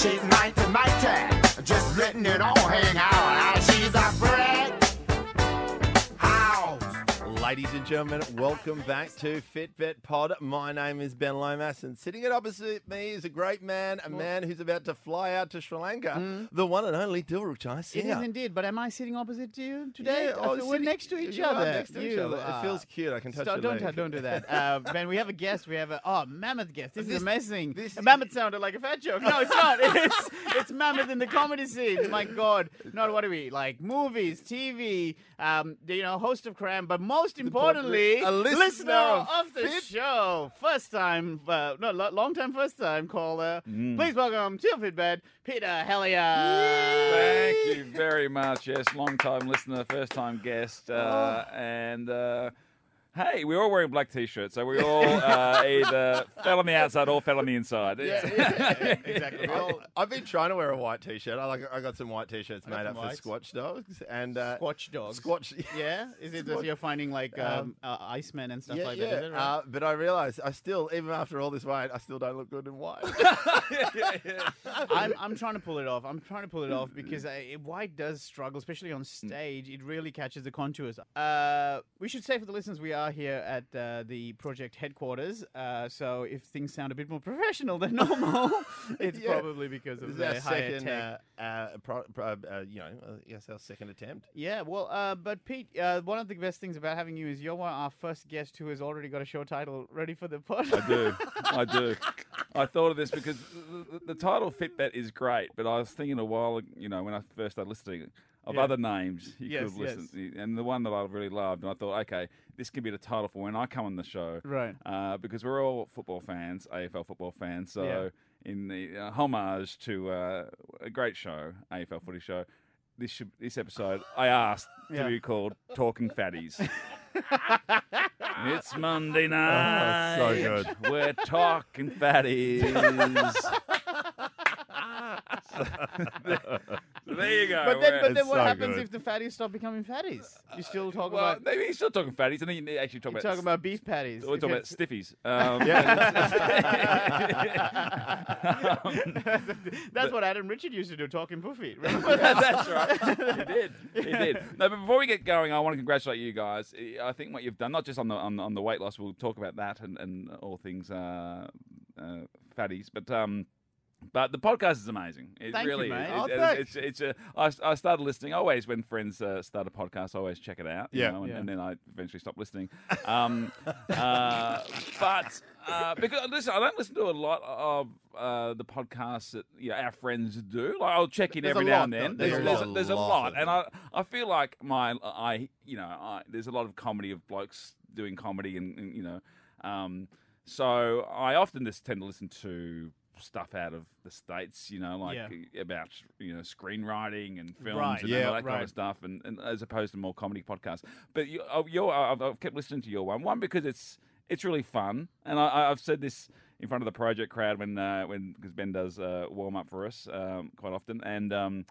She's mighty, mighty, just letting it all hang out. She's a freak. Ladies and gentlemen, welcome back to Fitbet Pod. My name is Ben Lomas, and sitting at opposite me is a great man, a man who's about to fly out to Sri Lanka, the one and only Dilruk Chai It is indeed, but am I sitting opposite to you today? Yeah, oh, we're sitting- next to each are other. next to each You other. It feels cute. I can touch Stop- don't, don't do that. Uh, Ben, we have a guest. We have a oh mammoth guest. This, This- is amazing. this- A mammoth sounded like a fat joke. No, it's not. It's it's mammoth in the comedy scene. My God, not what do we like? Movies, TV. Um, you know, host of Cram, but most importantly, a listener of of the Fit- show. First time, uh, no, long time, first time caller. Mm. Please welcome to Fitbet, Peter Helliar. Thank you very much. Yes, long time listener, first time guest, uh, and uh, hey, we're all wearing black t-shirts, so we all uh, either fell on the outside or fell on the inside. Yeah, yeah, exactly. We all- I've been trying to wear a white t-shirt. I like. I got some white t-shirts I made some up for whites. Squatch dogs and uh, Squatch dogs. Squatch. Yeah, is it Squatch- you're finding like um, uh, Iceman and stuff yeah, like yeah. that? Is it right? uh, but I realised I still, even after all this weight, I still don't look good in white. I'm, I'm trying to pull it off. I'm trying to pull it off because uh, it- white does struggle, especially on stage. It really catches the contours. Uh, we should say for the listeners, we are here at uh, the project headquarters. Uh, so if things sound a bit more professional than normal, it's Yeah. probably because of is our the higher second, tech. uh, uh, pro, pro, uh, you know, uh, yes, our second attempt. Yeah, well, uh, but Pete, uh, one of the best things about having you is you're one, our first guest who has already got a show title ready for the pod. I do, I do. I thought of this because the, the, the title Fitbet is great, but I was thinking a while, you know, when I first started listening. Of Yeah. other names you Yes, could have listened, and the one that I really loved, and I thought, okay, this could be the title for when I come on the show, Right. uh, because we're all football fans, AFL football fans. So, Yeah. in the uh, homage to uh, a great show, AFL footy show, this should, this episode I asked Yeah. to be called Talking Fatties. it's Monday night. so good. We're talking fatties. So there you go. But then, but then what so happens good. if the fatties stop becoming fatties? You still talk well, about maybe he's still talking fatties, and then you actually talk you about talk about beef patties. We're talking about stiffies. Um, That's what Adam Richard used to do, talking poofy. That's right. He did. He did. No, but before we get going, I want to congratulate you guys. I think what you've done, not just on the on, the- on the weight loss, we'll talk about that and, and all things uh, uh, fatties, but um, but the podcast is amazing. It Thank you, really mate. is. Oh, It- it- thanks. it's it's a. I, I started listening. Always when friends uh, start a podcast, I always check it out. you Yeah. know, and, Yeah. and then I eventually stop listening. Um, uh, but uh, because listen, I don't listen to a lot of uh, the podcasts that you know, our friends do. Like I'll check in There's every now lot, and then. There's There's, a lot. there's a lot, and. I I feel like my I you know I, there's a lot of comedy of blokes doing comedy and, and you know, um, so I often just tend to listen to stuff out of the states, you know, like Yeah. about you know screenwriting and films Right, and yeah, all that kind of stuff, and, and as opposed to more comedy podcasts. But you, oh, your, I've, I've kept listening to your one, one because it's it's really fun, and I, I've said this in front of the project crowd when uh, when because Ben does uh, warm up for us um, quite often, and um,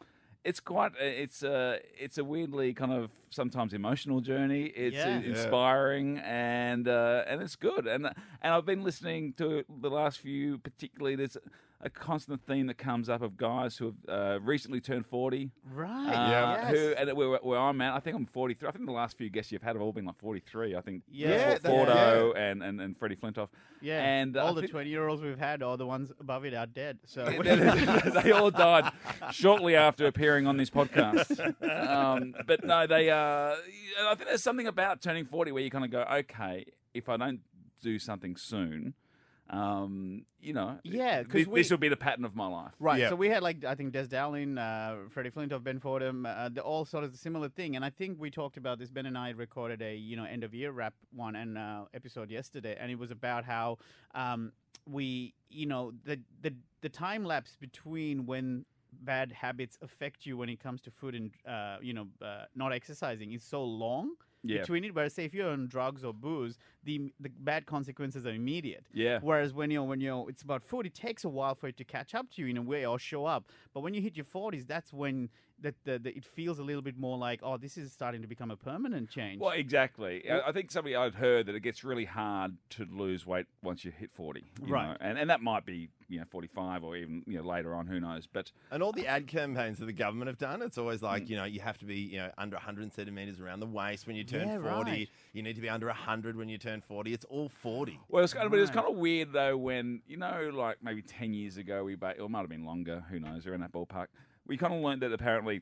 it's quite it's a it's a weirdly kind of sometimes emotional journey. It's Yeah. uh, Yeah. inspiring and uh, and it's good. And and I've been listening to the last few particularly. There's a constant theme that comes up of guys who have uh, recently turned forty. right. Uh, yes. Who and where, where I'm at, I think I'm 43. I think the last few guests you've had have all been like 43. I think Yeah, Yeah, Ford- that- Fordo and, and and Freddie Flintoff. yeah. and, uh, all I the 20 year olds we've had, all the ones above it are dead. So they all died shortly after appearing on this podcast. Um, but no, they. Uh, I think there's something about turning 40 where you kind of go, okay, if I don't do something soon, um, you know, Yeah, 'cause this, we- this will be the pattern of my life. Right. Yeah. So we had like I think Des Dowling, uh, Freddie Flintoff, Ben Fordham, uh, the, all sort of the similar thing. And I think we talked about this. Ben and I recorded a you know end of year wrap one and uh, episode yesterday, and it was about how um, we you know the the the time lapse between when bad habits affect you when it comes to food and uh, you know uh, not exercising is so long Yeah. between it. Whereas say if you're on drugs or booze, the the bad consequences are immediate. Yeah. Whereas when you're when you're it's about food, it takes a while for it to catch up to you in a way or show up. But when you hit your forties, that's when that the, the, it feels a little bit more like, oh, this is starting to become a permanent change. Well, exactly. I I think somebody I'd heard that it gets really hard to lose weight once you hit forty. you Right. know, And and that might be you know forty five or even you know later on. Who knows? But And all the ad campaigns that the government have done, it's always like, mm. you know, you have to be, you know, under 100 centimetres around the waist when you turn Yeah, 40. right. You need to be under 100 when you turn 40. It's all 40. Well, it's kind of, but it's kind of weird though when you know, like maybe ten years ago, we ba- or it might have been longer. Who knows? We're in that ballpark. We kind of learned that apparently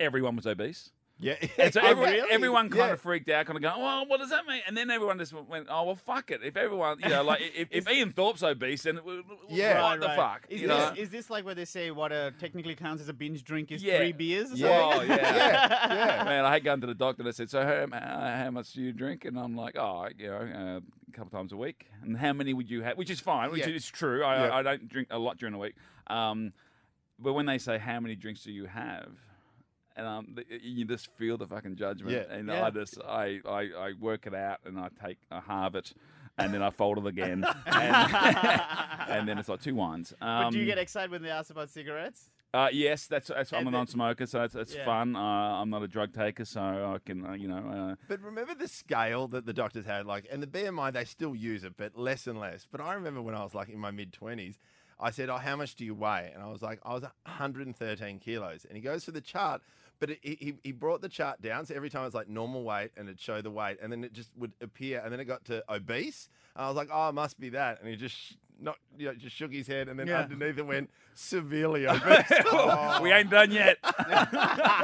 everyone was obese, Yeah. and so Oh, everyone, really? everyone kind Yeah. of freaked out, kind of going, "Well, what does that mean?" And then everyone just went, "Oh, well, fuck it. If everyone, you know, like if, if Ian Thorpe's obese, then w- w- Yeah. what Right, the right. fuck?" Is you this, know? is this like where they say what uh, technically counts as a binge drink is Yeah. three beers or Yeah. something? Oh, yeah. Yeah, yeah. Man, I hate going to the doctor and I said, So, how, how much do you drink? And I'm like, Oh, you know, uh, a couple times a week. And how many would you have? Which is fine, which Yeah. is true. I, Yeah. I, I don't drink a lot during the week. Um, but when they say, How many drinks do you have? And um, th- you just feel the fucking judgment, Yeah. and Yeah. I just I, I, I work it out, and I take I halve it, and then I fold it again, and, and then it's like two wines. Um, But do you get excited when they ask about cigarettes? uh, yes, that's that's I'm a non-smoker, so it's, that's Yeah. fun. Uh, I'm not a drug taker, so I can, uh, you know. Uh, But remember the scale that the doctors had, like, and the BMI they still use it, but less and less. But I remember when I was like in my mid twenties, I said, "Oh, how much do you weigh?" And I was like, "I was 113 kilos." And he goes through the chart, but it, he he brought the chart down, so every time it's like normal weight, and it'd show the weight, and then it just would appear, and then it got to obese, and I was like, "Oh, it must be that," and he just. sh- Not, you know, just shook his head, and then Yeah. underneath it went severely obese. Oh. we ain't done yet. And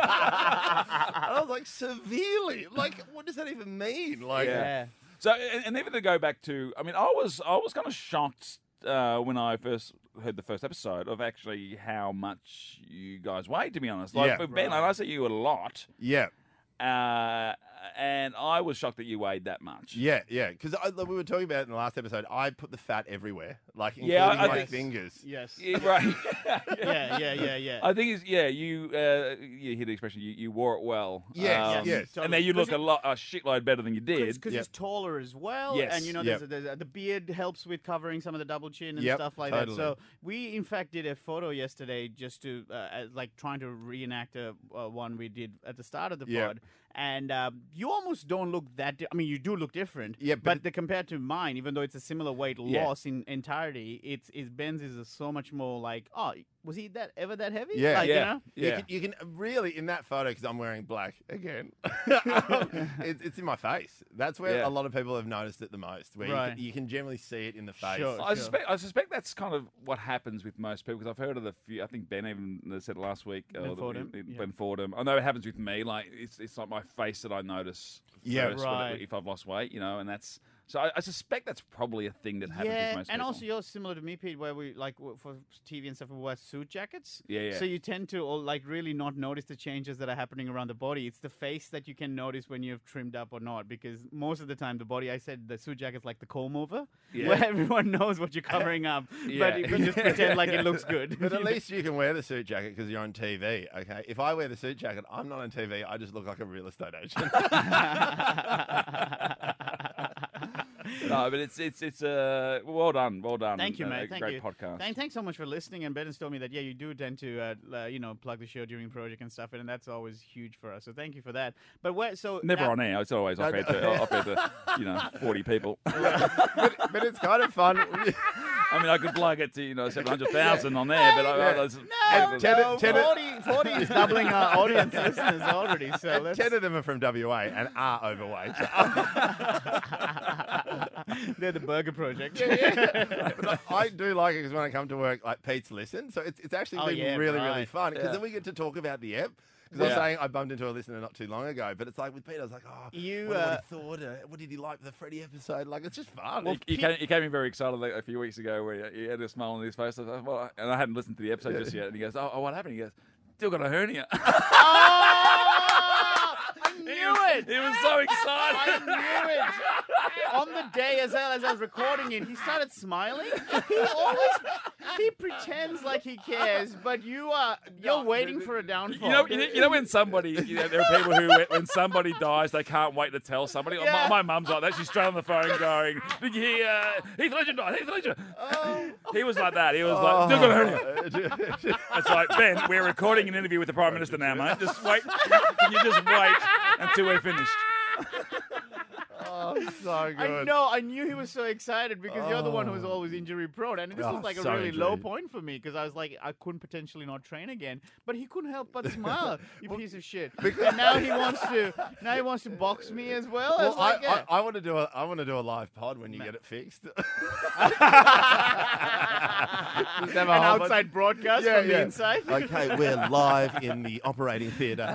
I was like, severely? Like, what does that even mean? Like, Yeah. So, and, and even to go back to, I mean, I was I was kind of shocked uh, when I first heard the first episode of actually how much you guys weighed. To be honest, like Yeah. Ben, and I see you a lot, yeah, uh, and I was shocked that you weighed that much. yeah, yeah. Because we were talking about it in the last episode. I put the fat everywhere, like including Yeah, I my think- fingers. Yes. Yeah, right. yeah, yeah, yeah, yeah. I think it's yeah. You uh, you hear the expression. You, you wore it well. Yes, Um, yes. And then you look Because a lot a shitload better than you did. because Yep. he's taller as well, Yes. and you know, Yep. there's, there's, the beard helps with covering some of the double chin and Yep, stuff like totally. that. So we, in fact, did a photo yesterday just to uh, uh, like trying to reenact a uh, one we did at the start of the Yep. pod, and um, you almost don't look that. Di- I mean, you do look different, Yeah, but but, the, compared to mine, even though it's a similar weight Yeah. loss in entirety, it's it's Ben's is so much more like, oh, was he that ever that heavy? Yeah. like, yeah. You know? You, can, you can really in that photo because I'm wearing black again. it's, it's in my face. That's where Yeah. a lot of people have noticed it the most. Where you, can, you can generally see it in the face. Sure. I suspect I suspect that's kind of what happens with most people because I've heard of the few. I think Ben even said it last week. Ben uh, Fordham, Ben yeah. Ben Fordham. I know it happens with me. Like it's it's like my face that I notice. Yeah, first when right. if I've lost weight, you know, and that's so. I, I suspect that's probably a thing that happens with Yeah, most and people. also you're similar to me, Pete, where we like for TV and stuff we wear suit jackets. Yeah, yeah. So you tend to all, like really not notice the changes that are happening around the body. It's the face that you can notice when you've trimmed up or not, because most of the time the body. I said the suit jacket's like the comb over, Yeah. where everyone knows what you're covering up, Yeah. but you can just pretend like it looks good. But at least you can wear the suit jacket because you're on TV. Okay, if I wear the suit jacket, I'm not on TV. I just look like a real estate agent. No, but it's it's it's uh well done, well done. Thank you, and, uh, mate. Thank great you. podcast. Thank, thanks so much for listening. And Ben has told me that yeah, you do tend to uh, uh, you know plug the show during project and stuff, and that's always huge for us. So thank you for that. But where so Never now- on air. It's always off air to, off air to you know forty people. but, but it's kind of fun. I mean, I could plug it to you know seven hundred thousand on there, but I, I, Yeah. that's- No, ten- no, ten- 40, 40 is doubling our audience listeners already. So let's. ten of them are from WA and are overweight. They're the Burger Project. yeah but I, I do like it because when I come to work, like Pete's listen, so it's, it's actually Oh, been yeah, really really fun because Yeah. then we get to talk about the app. Because I was saying I bumped into a listener not too long ago, but it's like with Pete, I was like, oh, You, what, what uh, he thought, uh, what did he like the Freddie episode? Like, it's just fun. Well, he, came, he came in very excited like, a few weeks ago where he had a smile on his face. I thought, well, and I hadn't listened to the episode just yet. And he goes, oh, oh, what happened? He goes, still got a hernia. Oh, I knew it. he was so excited. I knew it. On the day as, I- as I was recording it, he started smiling. He always he pretends pretends like he cares, but you are you're waiting for a downfall. You know, you know, you know when somebody, you know, there are people who, when- when somebody dies, they can't wait to tell somebody. My- Yeah. My, mum's like that. She's straight on the phone going, "Did you hear uh, Heath Ledger died? Heath Ledger." He was like that. He was like, "Still got hernia." It's like Ben, we're recording an interview with the Prime Minister now, mate. Just wait. Can you just wait until we're finished? oh, so good. I know. I knew he was so excited because you're the one who was Oh. always injury prone, and this Oh, was like a so really low point for me because I was like, I couldn't potentially not train again. But he couldn't help but smile. You piece of shit. and now he wants to. Now he wants to box me as well. Well, It's like, I, yeah. I, I want to do a I want to do a live pod when you get it fixed. An have a whole bunch- outside broadcast Yeah, from the inside. okay, we're live in the operating theatre,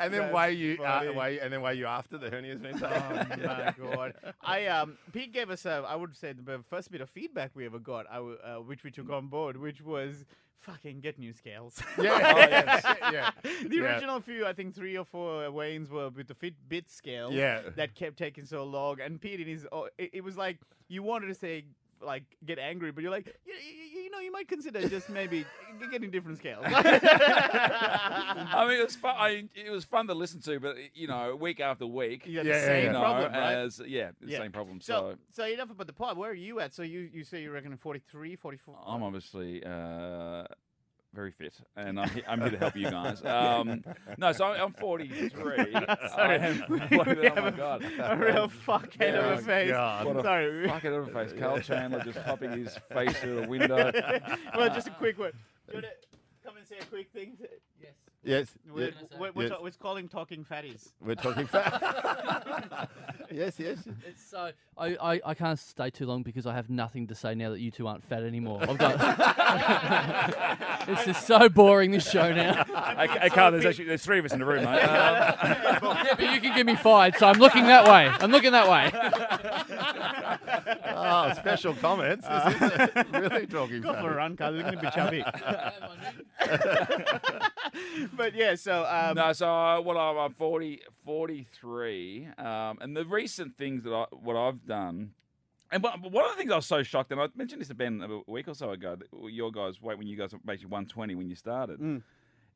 and then why you, uh, funny. and then why you after the hernia's been Oh taken. my god! I um Pete gave us a I would say the first bit of feedback we ever got, I w- uh, which we took on board, which was fucking get new scales. Yeah, oh, yeah, yeah. The Yeah. original few, I think three or four uh, Waynes were with the Fitbit scale. Yeah. That kept taking so long, and Pete in his, oh, it, it was like you wanted to say like get angry, but you're like, you, you, you know, you might consider just maybe getting different scales. I mean, it was fun. I, it was fun to listen to, but you know, week after week, You Yeah, the same yeah. you know, problem, right? as yeah, the Yeah. same problem. So, So, so enough about the pod. Where are you at? So you, you say you reckon 43, 44? I'm obviously uh, very fit, and I'm, he- I'm here to help you guys. Um, no, so I'm, I'm 43. I am, we oh my have a- god, a real fuckhead of Oh, a face. God. What a Sorry. fucking over face. Carl Chandler just popping his face through the window. well, just a quick one. Do you want to come and say a quick thing? Yes. Yes, We're, yeah, we're, we're, Yes. ta- we're calling talking fatties. we're talking fast. yes, yes. It's so I, I, I can't stay too long because I have nothing to say now that you two aren't fat anymore. I've got. it's just so boring this show now. Hey, hey, Carl, there's actually there's three of us in the room, mate. Um, yeah, but you can get me fired, so I'm looking that way. I'm looking that way. Oh, special comments. This is really talking Go for a run, Carl. You're going to be chubby. but yeah, so um, no, so uh, what I'm, I'm 40, 43, um, and the recent things that I what I've done, and one of the things I was so shocked, and I mentioned this to Ben a week or so ago. That your guys wait when you guys were basically 120 when you started. Mm.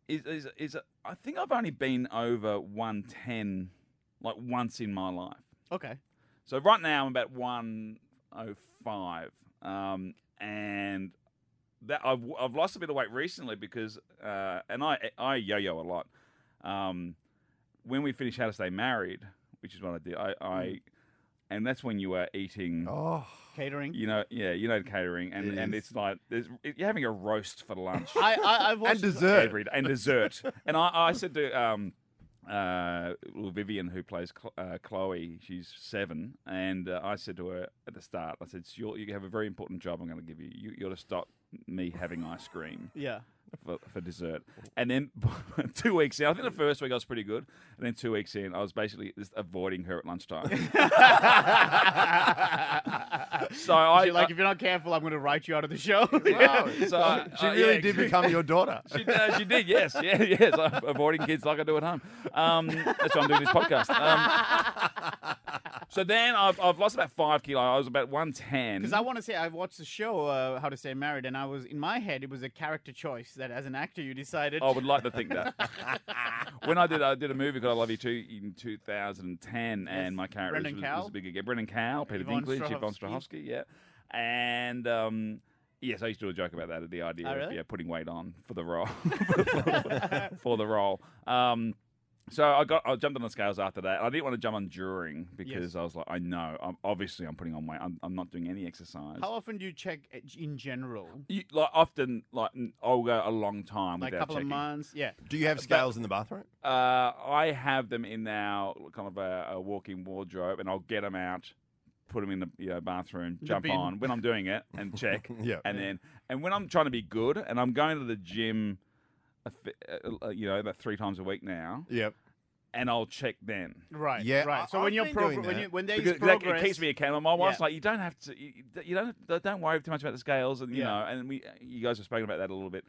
Is, is is I think I've only been over 110 like once in my life. okay. So right now I'm about 105, um, and that I've I've lost a bit of weight recently because uh, and I I yo-yo a lot. Um, when we finished How to Stay Married, which is what I did, I, I and that's when you were eating. Oh, Catering. You know, yeah, you know catering, and, It and it's like there's, you're having a roast for lunch I, I, I've watched and dessert. every day, and dessert. and I, I said to um, uh, little Vivian, who plays Cl- uh, Chloe, she's seven, and uh, I said to her at the start, I said, "You're, "You have a very important job. I'm going to give you. you you're to stop me having ice cream." Yeah. For, for dessert, and then two weeks in, I think the first week I was pretty good, and then two weeks in, I was basically just avoiding her at lunchtime. so I like, if you're not careful, I'm going to write you out of the show. Wow. So I- she uh, really yeah, did become your daughter. She, uh, she did, yes, yeah, yes. I'm avoiding kids like I do at home. Um, that's why I'm doing this podcast. Um, so then I've, I've lost about five kilo. I was about one ten. Because I want to say I watched the show uh, How to Stay Married, and I was in my head it was a character choice that as an actor you decided. I would like to think that. when I did, I did a movie called I Love You Too in 2010, and my character Brendan was, Cowell? was big again. Brendan Cowell, Peter Yvonne Dinklage, Yvonne Strahovski. Yeah, and. Um, Yes, I used to do a joke about that. The idea Oh, of yeah, putting weight on for the role, for the role. Um, so I got I jumped on the scales after that. I didn't want to jump on during because I was like, I know, I'm obviously I'm putting on weight. I'm, I'm not doing any exercise. How often do you check in general? You, like often, like n- I'll go a long time Like a without couple checking. of months? Yeah. Do you have scales in the bathroom? Uh, I have them in our kind of a, a walk-in wardrobe, and I'll get them out, put them in the you know, bathroom, The jump bin. on when I'm doing it, and check. Yeah. And then, and when I'm trying to be good, and I'm going to the gym, a fi- uh, uh, you know, about three times a week now, Yep. and I'll check then. Right. Yeah, Right. So when I've you're been pro- doing when that. you when there's Because that, progress, it keeps me accountable. My wife's Yeah. like, you don't have to, you, you don't, don't worry too much about the scales, and you Yeah. know, and we, you guys have spoken about that a little bit,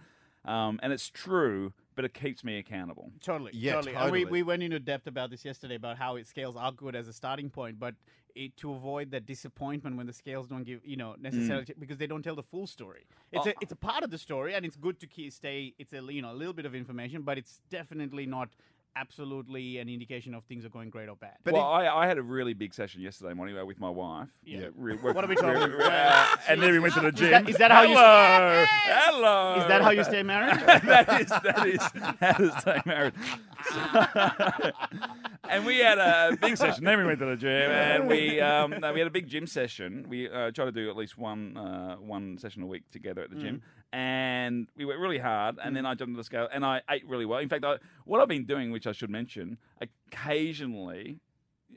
um, and it's true, but it keeps me accountable. Totally. Yeah, totally. And we, we went into depth about this yesterday about how it scales are good as a starting point, but it, to avoid that disappointment when the scales don't give, you know, necessarily because they don't tell the full story. It's Oh. a it's a part of the story, and it's good to keep, stay. It's a you know a little bit of information, but it's definitely not absolutely an indication of things are going great or bad. But well, I, I had a really big session yesterday morning uh, with my wife. Yeah. Re- What are we talking about? uh, and then we went to the gym. that- is that how you- Hello, hello. Is that how you stay married? that is that is how to stay married. and we had a big session. Then we went to the gym, and we um, no, we had a big gym session. We uh, try to do at least one uh, one session a week together at the gym, and we worked really hard. And then I jumped on the scale, and I ate really well. In fact, I, what I've been doing, which I should mention, occasionally.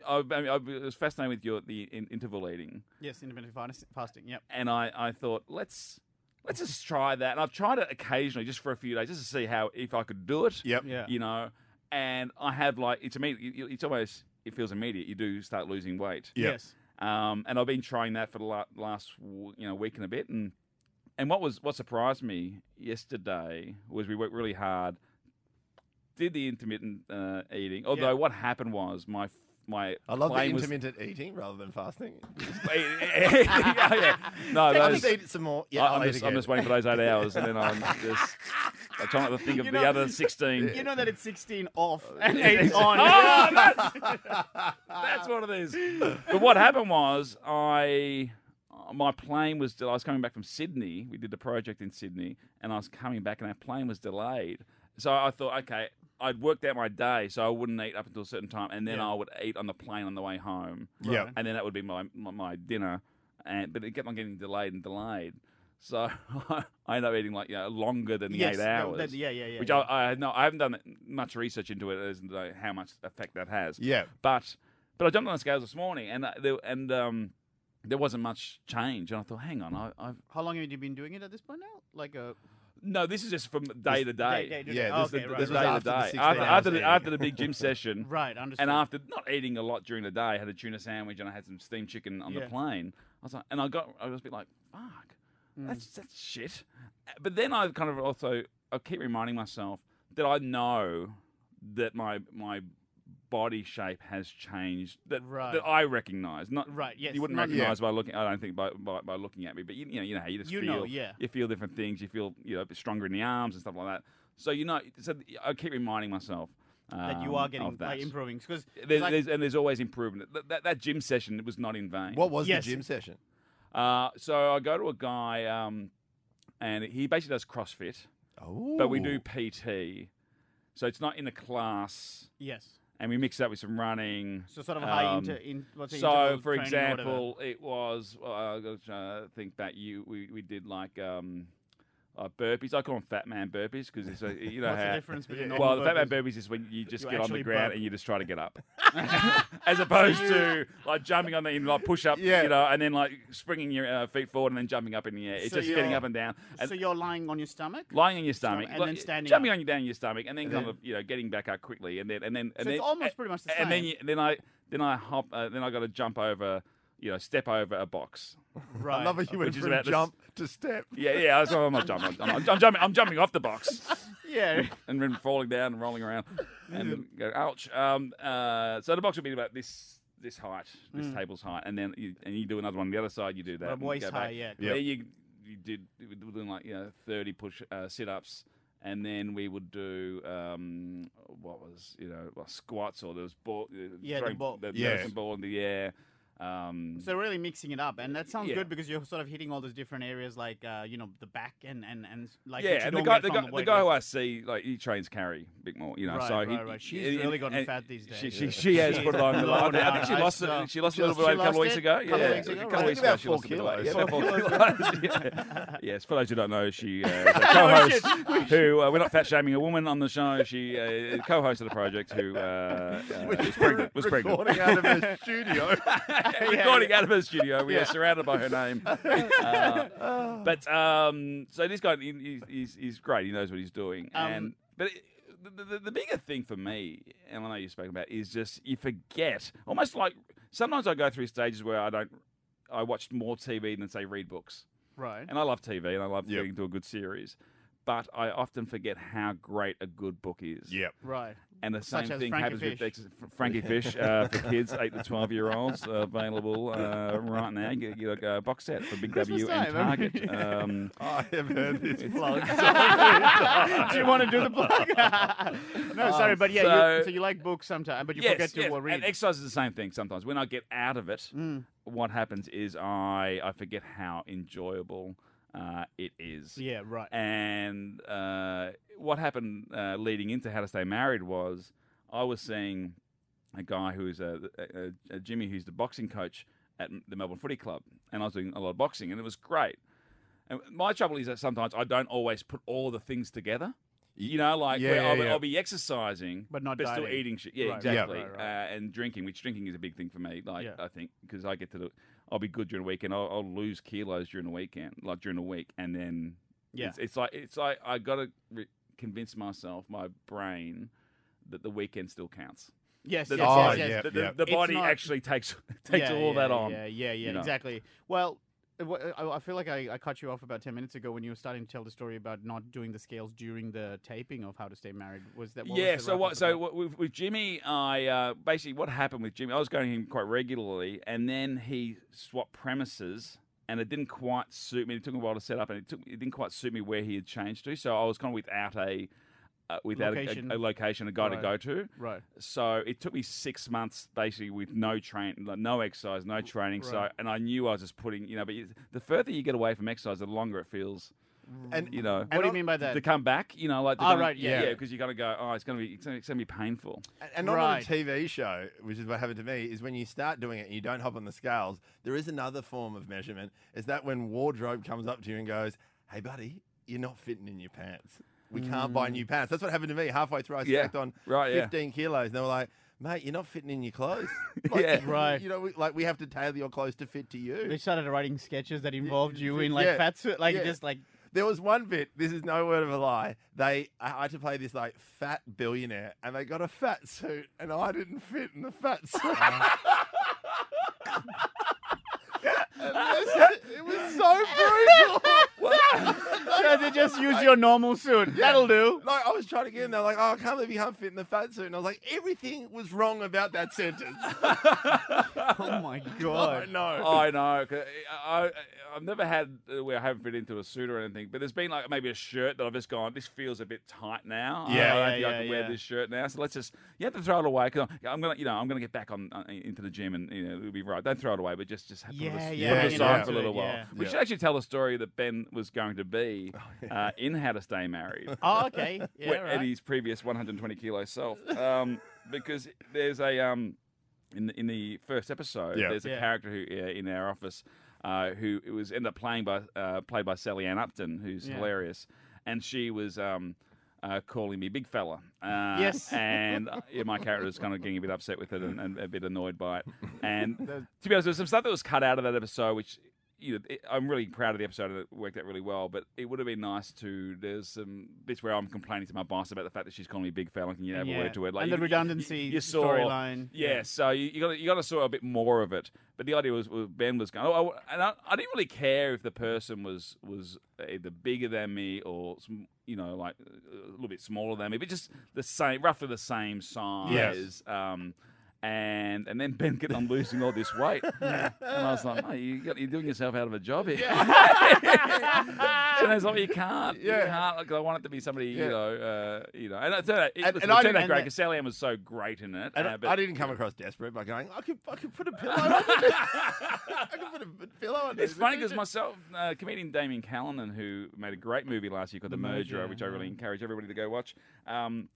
I, I, I was fascinated with your the in, interval eating yes, intermittent fasting. Yep. and I, I thought let's let's just try that. And I've tried it occasionally, just for a few days, just to see how if I could do it. Yep. Yeah. You know, and I have like it's immediate. It's almost it feels immediate. You do start losing weight. Yep. Yes. Um, and I've been trying that for the last you know week and a bit. And and what was what surprised me yesterday was we worked really hard. Did the intermittent uh, eating? Although Yeah. what happened was my my I love the plane was- intermittent eating rather than fasting. yeah, yeah. No, I'll those, just eat some more. Yeah, I- I'll I'm, just, I'm just waiting for those eight hours, and then I'm just I'm trying not to think of You the other sixteen. You know that it's 16 off and 8 on. Oh, that's, that's what it is. But what happened was I. My plane was. I was coming back from Sydney. We did the project in Sydney, and I was coming back, and our plane was delayed. So I thought, okay, I'd worked out my day, so I wouldn't eat up until a certain time, and then Yeah. I would eat on the plane on the way home. Yep. and then that would be my my, my dinner. And but it kept on getting delayed and delayed. So I ended up eating like you know, longer than the yes. eight hours. that- yeah, yeah, yeah. which yeah. I, I no, I haven't done much research into it as to how much effect that has. Yeah. But but I jumped on the scales this morning and uh, there, and um, there wasn't much change. And I thought, hang on, I, I've How long have you been doing it at this point now? Like a no, this is just from day to day. day to Yeah, day. this- okay, right, This right. day to after the day. 16 After, hours after, the, eating. after the big gym session, Right, understood. and after not eating a lot during the day, I had a tuna sandwich and I had some steamed chicken on Yeah. the plane. I was like, and I got, I was a bit like, fuck, Mm. that's that's shit. But then I kind of also, I keep reminding myself that I know that my my body shape has changed that Right. that I recognise. Not Right, yes, You wouldn't not- recognise by looking. I don't think by, by by looking at me, but you, you know you know how you just You feel. know, yeah. You feel different things. You feel you know a bit stronger in the arms and stuff like that. So you know, so I keep reminding myself. that you um, are getting that. like, improving because There's, like- there's, and there's always improvement. That, that, that gym session was not in vain. What was Yes. the gym session? Uh, so I go to a guy, um, and he basically does CrossFit, Oh, but we do PT. So it's not in a class, yes. And we mix up with some running. So sort of a high Um, inter, in, what's So, for training or whatever. example, it was. Uh, I to think back. You we, we did like um, uh, burpees. I call them fat man burpees because it's a, you know What's the how. difference between Well, Well, the fat man burpees? burpees is when you just You get on the actually ground burp. and you just try to get up, as opposed to like jumping on the in like push up, Yeah. you know, and then like springing your uh, feet forward and then jumping up in the air. It's So just getting you're- up and down. And So you're lying on your stomach. lying on your stomach, and like, then standing jumping up. on you down on your stomach, and then kind of you know getting back up quickly, and then and then and So then it's almost pretty much the and then same. you, then I then I hop, uh, then I got to jump over, you know, step over a box. Right. I love it. You went Which is from about this- jump to step. Yeah, yeah. I was- I'm not jumping. I'm, I'm, I'm jumping. I'm jumping off the box Yeah. and then falling down and rolling around, and go ouch. Um, uh, so the box would be about this this height, this Mm. table's height, and then you, and you do another one on the other side. You do that. But waist high, back. yeah. Yep. Then you you did we were doing like you know 30 push uh, sit ups. And then we would do um, what was you know well, squats or there was ball, uh, Yeah, the throwing ball- the Yeah. ball in the air. Um, So really mixing it up, and that sounds Yeah. good because you're sort of hitting all those different areas, like uh, you know the back and and and like yeah, and the guy, the guy, the the guy who. I see, like he trains Carrie a bit more, you know. Right, so he, right, right. She's and- really gotten and fat these days. She, she, Yeah. she has put it is on. low I think she lost. saw- It, she lost She a little bit a couple lost weeks ago. Couple yeah, weeks ago, a couple right. weeks ago. She four lost a bit of weight. kilos. Yeah, Four four kilos. kilos. Yeah. yes, for those who don't know, she uh, is a co-host who uh, we're not fat shaming a woman on the show. She uh, co-host of the project who was pregnant. Was pregnant. Recording out of a studio. recording out of her studio. We are surrounded by her name. Uh, but um, so this guy, he, he- he's, he's great. He knows what he's doing. Um, and but it, the, the, the bigger thing for me, and I know you've spoken about, is just you forget. Almost like sometimes I go through stages where I don't. I watch more TV than say read books, right. and I love TV and I love Yep. getting to a good series. but I often forget how great a good book is. Yep. Right. And the same thing Frankie happens with Fish. Ex- Frankie Fish uh, for kids, eight to twelve year olds, uh, available uh, right now. You get, you get a box set for Big Christmas W and time. Target. Um, I have heard this plug. do you want to do the plug? no, sorry, but yeah, you, so- so you like books sometimes, but you yes, forget to yes. uh, read. And exercise is the same thing sometimes. When I get out of it, Mm. what happens is I I forget how enjoyable uh, it is. yeah, right. And uh, what happened uh, leading into How to Stay Married was I was seeing a guy who's a, a, a Jimmy, who's the boxing coach at the Melbourne Footy Club, and I was doing a lot of boxing, and it was great. And my trouble is that sometimes I don't always put all the things together. You know, like Yeah, where I'll, be- yeah. I'll be exercising, But not still dieting. eating shit. Yeah, Right, right, exactly. right, right. Uh, and drinking, which drinking is a big thing for me. Like Yeah. I think because I get to the, I'll be good during the weekend. I'll, I'll lose kilos during the weekend, like during the week, and then Yeah. it's, it's like it's like I got to re- convince myself, my brain, that the weekend still counts. yes, The, yes, Oh, yes, yes. yeah. the, the, the body not- actually takes takes Yeah, all yeah, that on. Yeah, yeah, yeah, you know. exactly. Well, wha- I, I feel like I, I cut you off about 10 minutes ago when you were starting to tell the story about not doing the scales during the taping of How to Stay Married. Was that what was yeah. the So what? So what, with, with Jimmy, I uh, basically what happened with Jimmy. I was going to him quite regularly, and then he swapped premises, and it didn't quite suit me. It took me a while to set up, and it took it didn't quite suit me where he had changed to. So I was kind of without a uh, without a- Location. A, a location, a guy to go to. Right. So it took me six months basically with no train, like no exercise, no training. So and I knew I was just putting, you know, but you, the further you get away from exercise, the longer it feels, And you know. What do you mean by that? to come back, you know, like to go- right, yeah. yeah, because you're gonna go. Oh, it's gonna be, it's gonna, it's gonna be painful. And- And not Right. on a TV show, which is what happened to me, is when you start doing it and you don't hop on the scales, there is another form of measurement. Is that when wardrobe comes up to you and goes, "Hey, buddy, you're not fitting in your pants. We can't buy new mm. pants." That's what happened to me. Halfway through, I Yeah. stacked on Right, yeah. 15 kilos, and they were like, "Mate, you're not fitting in your clothes." Yeah. Right. You know, we, like we have to tailor your clothes to fit to you. They started writing sketches that involved you in like yeah, fat suit, like yeah. just like There was one bit. This is no word of a lie. They I had to play this like fat billionaire, and they got a fat suit, and I didn't fit in the fat suit. Uh-huh. And this- it was so brutal. So they just use your normal suit. That'll do. Like I was trying to get in there, like, oh, I can't believe you can't fit in the fat suit, and I was like, everything was wrong about that sentence. Oh my I god. know. I know. 'cause I, I, I've never had uh, where I haven't fit into a suit or anything, but there's been like maybe a shirt that I've just gone. This feels a bit tight now. I- Yeah, I, don't yeah, think I yeah, can wear this shirt now. So let's just you have to throw it away. Cause I'm, I'm gonna, you know, I'm gonna get back on uh, into the gym and you know it'll be right. Don't throw it away, but just just have, Yeah, put it, yeah, put it you aside know, for a little yeah. while. We Yeah. should actually tell a story that Ben was going to be uh, in How to Stay Married. Oh, okay. Yeah, Where- right. Eddie's previous 120 kilo self, um, because there's a um, in the, in the first episode, Yeah. there's a Yeah. character who uh, in our office uh, who it was ended up playing by uh, played by Sally Ann Upton, who's Yeah. hilarious, and she was. Um, uh, calling me big fella, uh, Yes. and uh, yeah, my character was kind of getting a bit upset with it and, and a bit annoyed by it. And to be honest, there was some stuff that was cut out of that episode, which you know, it, I'm really proud of the episode. and It worked out really well. But it would have been nice to. There's some bits where I'm complaining to my boss about the fact that she's calling me a big fella. Can you have a yeah. word to it? and you- the redundancy you, you storyline. Yeah, so you, you got you got to saw a bit more of it. But the idea was, was Ben was going, oh, I, and I, I didn't really care if the person was was either bigger than me or sm- you know like a little bit smaller than me, but just the same, roughly the same size. Yes. Um, and and then Ben kept on losing all this weight, and I was like, no, you got, you're doing yourself out of a job here. and I was like, you can't, you Yeah. can't. Like, I want it to be somebody, Yeah. you know, uh, you know. And it turned out, it, And- listen, and it I turned out great because Sally Ann was so great in it. And uh, I- didn't come across desperate by going, I could, I could put a pillow this. I could put a pillow under It's funny because myself, uh, comedian Damian Callinan, who made a great movie last year called The, The Merger, Merger, which I really encourage everybody to go watch. Um,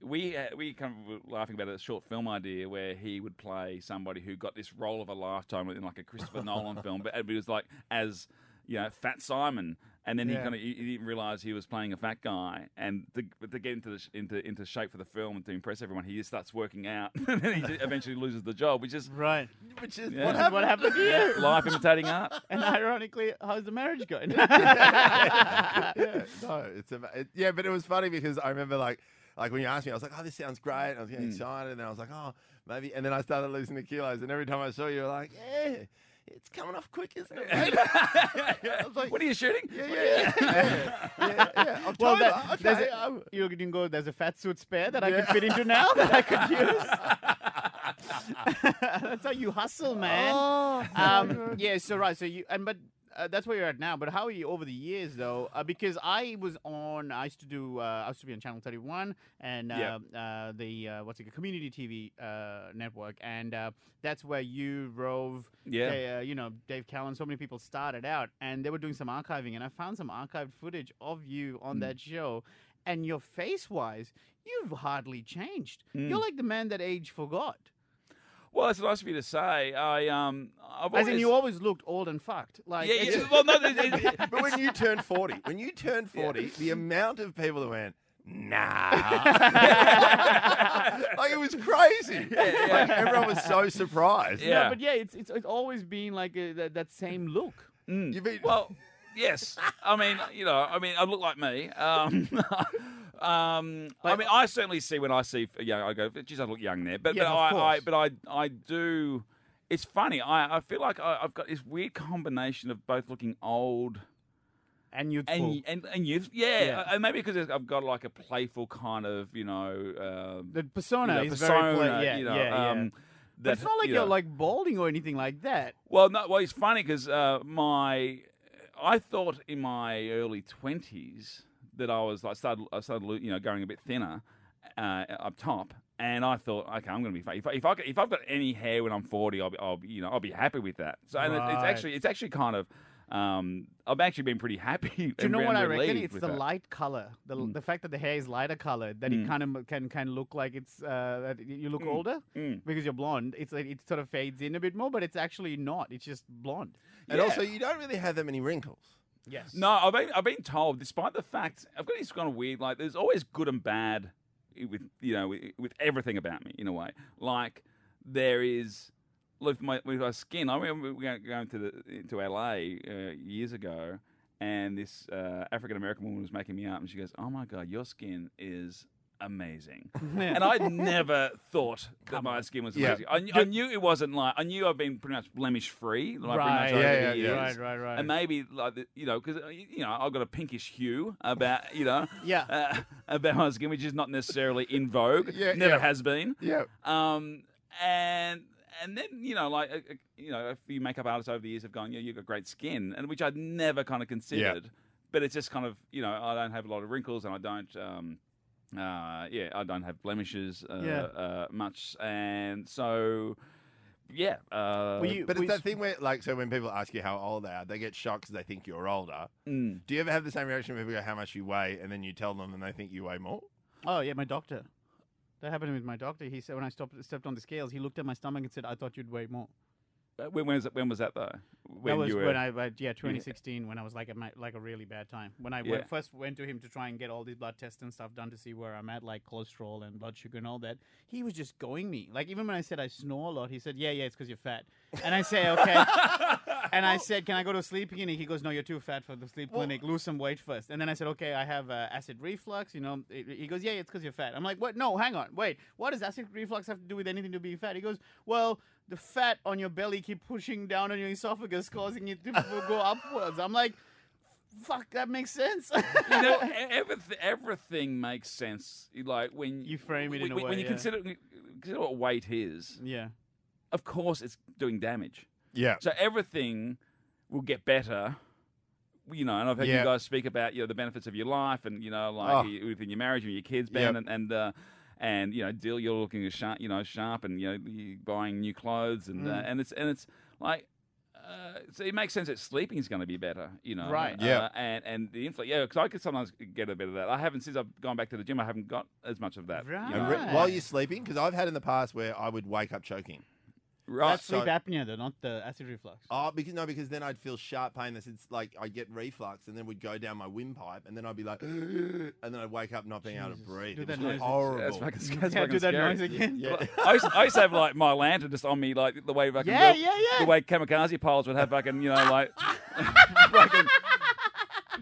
we uh, we kind of were laughing about a short film idea where he would play somebody who got this role of a lifetime in like a Christopher Nolan film, but it was like as you know Fat Simon, and then he Yeah. kind of he, he didn't realize he was playing a fat guy, and to, to get into the sh- into into shape for the film and to impress everyone, he just starts working out, and then he just eventually loses the job, which is Right. Which is Yeah. what What happened. happened to you? life imitating art. And ironically, how's the marriage going? yeah, no, it's a, it, yeah, but it was funny because I remember like like when you asked me, I was like, oh, this sounds great. I was getting Mm. excited, and then I was like, oh, maybe. And then I started losing the kilos, and every time I saw you, you were like, yeah, it's coming off quick, isn't it? I was like, what are you shooting? yeah, yeah, yeah, yeah, yeah. October, Well, that, there's okay, a, um, you can go. There's a fat suit spare that I Yeah. could fit into now that I could use. That's how you hustle, man. Oh, um, yeah. So right. So you and but. Uh, that's where you're at now, but how are you over the years though? Uh, because I was on, I used to do, uh, I used to be on Channel 31 and uh, Yeah. uh, the uh, what's it, called, community TV uh, network, and uh, that's where you, Rove, Yeah. they, uh, you know, Dave Callan, so many people started out, and they were doing some archiving, and I found some archived footage of you on Mm. that show, and your face wise, you've hardly changed. Mm. You're like the man that age forgot. Well, it's nice of you to say. I um, I've As always, in, you always looked old and fucked. Like, yeah, it's- yeah. Well, no, it- it- it- but when you turned 40, when you turned 40, the amount of people that went, nah. like it was crazy. Like, everyone was so surprised. Yeah. No, but yeah, it's it's, it's always been like a, that, that same look. Mm. You've been- Well, yes. I mean, you know, I mean, I look like me. Um, um, I mean, I certainly see when I see, you know, I go, geez, I look young there. But, Yeah, but I, I, but I, I do. It's funny. I, I feel like I, I've got this weird combination of both looking old And youthful. and and and youth. Yeah, Yeah. and maybe because I've got like a playful kind of, you know, um, the persona you know, is very play- persona, yeah, you know, yeah, yeah. um, but it's not like you you are know- like balding or anything like that. Well, no. Well, it's funny because uh, my, I thought in my early twenties that I was like started, I started, you know, going a bit thinner uh, up top, and I thought, okay, I'm going to be fine. If I, if I if I've got any hair when I'm forty, I'll be, I'll be, you know, I'll be happy with that. So and it- it's actually, it's actually kind of, um, I've actually been pretty happy. Do you know what I relieved reckon? It's the that. light color, the Mm. the fact that the hair is lighter colored, that it Mm. kind of can kind of look like it's uh, you look Mm. older Mm. because you're blonde. It's like it sort of fades in a bit more, but it's actually not. It's just blonde. And Yeah. also, you don't really have that many wrinkles. Yes. No, I've been, I've been told, despite the fact I've got this kind of weird, like there's always good and bad with you know with, with everything about me in a way. Like there is with my with my skin. I remember going to the to LA uh, years ago, and this uh, African American woman was making me up, and she goes, "Oh my god, your skin is." Amazing, and I never thought that my skin was Yeah. amazing. I, knew- I knew it wasn't like I knew I've been pretty much blemish free, like right. pretty much over Yeah, the yeah, years. Right. Right. Right. And maybe like the, you know, because you know I've got a pinkish hue about you know Yeah. uh, about my skin, which is not necessarily in vogue. Yeah, never yeah. has been. Yeah. Um, and and then you know, like uh, uh, you know, a few makeup artists over the years have gone, yeah, you've got great skin, and which I'd never kind of considered. But it's just kind of you know, I don't have a lot of wrinkles, and I don't. Um, uh, yeah, I don't have blemishes uh, Yeah. uh, much, and so yeah. Uh, Were you- But we it's that thing where, like, so when people ask you how old they are, they get shocked because they think you're older. mm. Do you ever have the same reaction when people go, how much you weigh, and then you tell them and they think you weigh more? Oh yeah, my doctor. That happened with my doctor. He said when I stopped stepped on the scales, he looked at my stomach and said, "I thought you'd weigh more." Uh, When, when was that, when was that though? When that was were, when I uh, yeah 2016 when I was like at my, like a really bad time when I Yeah. went, first went to him to try and get all these blood tests and stuff done to see where I'm at like cholesterol and blood sugar and all that. He was just going me like even when I said I snore a lot, he said yeah yeah it's because you're fat, and I say okay, and I said can I go to a sleep clinic? He goes no you're too fat for the sleep clinic. Lose some weight first, and then I said okay I have uh, acid reflux. You know he goes yeah, yeah it's because you're fat. I'm like what no hang on wait what does acid reflux have to do with anything to be fat? He goes well the fat on your belly keep pushing down on your esophagus, causing it to go upwards. I'm like, fuck, that makes sense. you know, everything, everything makes sense. Like when You frame it in a when, way, when you yeah. consider consider what weight is. yeah. Of course, it's doing damage. Yeah. So everything will get better. You know, and I've heard Yeah. you guys speak about you know the benefits of your life, and you know, like Oh. within your marriage and your kids, Yep. Ben, and and, uh, and you know, deal you're looking as sharp, you know, sharp, and you know, you buying new clothes, and uh, Mm. and it's and it's like. Uh, so it makes sense that sleeping is going to be better, you know. Right. Yeah. Uh, and and the influence, yeah, because I could sometimes get a bit of that. I haven't since I've gone back to the gym. I haven't got as much of that. you know. Re- Right. while you're sleeping, because I've had in the past where I would wake up choking. Right. That's sleep so- apnea, though, not the acid reflux. Oh, because no, because then I'd feel sharp pain. This it's like I get reflux, and then would go down my windpipe, and then I'd be like, and then I'd wake up not being able to breathe. Do It that was noise again. horrible. That's fucking, Yeah, that's fucking do that scary. noise again. Yeah. I used, I used to have like my lantern just on me, like the way fucking Yeah, the, yeah, yeah. the way kamikaze pilots would have fucking you know like fucking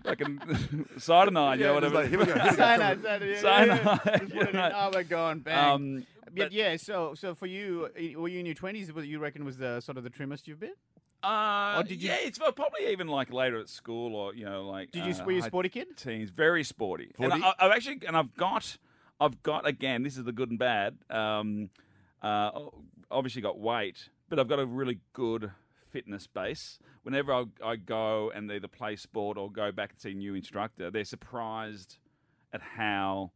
fucking cyanide, you know whatever. like, here we go, here we go. Cyanide, cyanide, yeah, yeah, yeah. Cyanide, Just put it in. right. Oh, we're going bang. um, But but- yeah, so so for you, uh, were you in your twenties? What you reckon was the sort of the trimmest you've been? Uh, did you- Yeah, it's probably even like later at school or you know like. Did you uh, were you a sporty kid? Teens, very sporty. And I, I've actually and I've got, I've got again. This is the good and bad. Um, uh, obviously got weight, but I've got a really good fitness base. Whenever I, I go and either play sport or go back and see a new instructor, they're surprised at how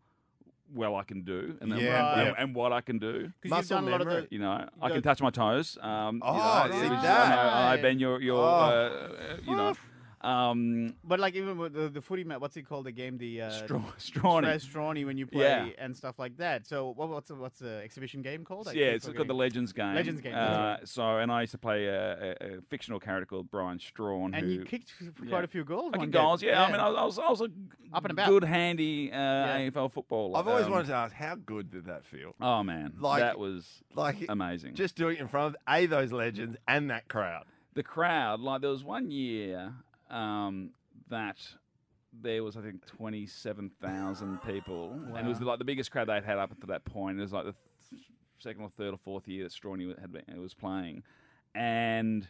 well I can do and, then- Yeah, and, yeah. and what I can do. Because you've done a lot of the. You know, I can touch my toes. Um, Oh, you know, see which that. I know, I Ben, your your, Oh. uh, you know, um, But like even with the, the footy mat, what's it called? The game, the uh, straw, Strauchanie. Strauchanie when you play Yeah. and stuff like that. So what, what's the, what's the exhibition game called? I Yeah, keep it's called the. Legends game. Legends game, Uh, that's So, and I used to play a, a, a fictional character called Brian Strawn. And who, you kicked f- f- yeah. quite a few goals. I kicked goals. Yeah, I mean, I, I was, I was a Up and about. good, handy uh, AFL footballer. I've always Um, wanted to ask, how good did that feel? Oh man, Like- that was Like, amazing. just doing it in front of a those legends and that crowd. the crowd, like there was one year um, that there was I think twenty seven thousand people, and it was like the biggest crowd they'd had up until that point. It was like the th- second or third or fourth year that Strauchanie had been, was playing, and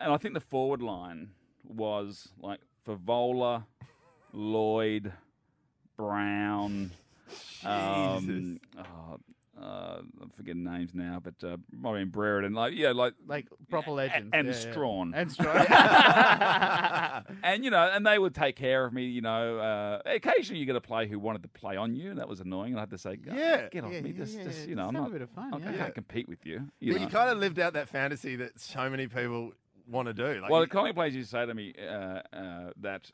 and I think the forward line was like Fevola, Lloyd, Brown. Um, oh, uh, I'm forgetting names now, but uh, been Brereton. Like yeah, like Like proper legends. and yeah, yeah. Strawn. And Strawn. and you know, and they would take care of me. You know, uh, occasionally you get a player who wanted to play on you, and that was annoying. And I had to say, "God, Yeah. get off Yeah, me, yeah, just, yeah, just you know, just I'm have a bit of fun, I yeah. can't compete with you." you But know. you kind of lived out that fantasy that so many people want to do. Like, well, the Collingwood players used to say to me uh, uh, that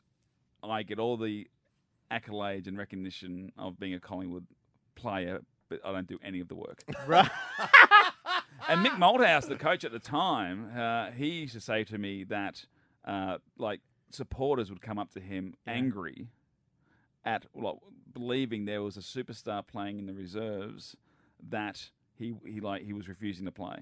I get all the accolades and recognition of being a Collingwood player, but I don't do any of the work. right. And Mick Malthouse, the coach at the time, uh, he used to say to me that uh, like supporters would come up to him angry at like, believing there was a superstar playing in the reserves that he he like he was refusing to play.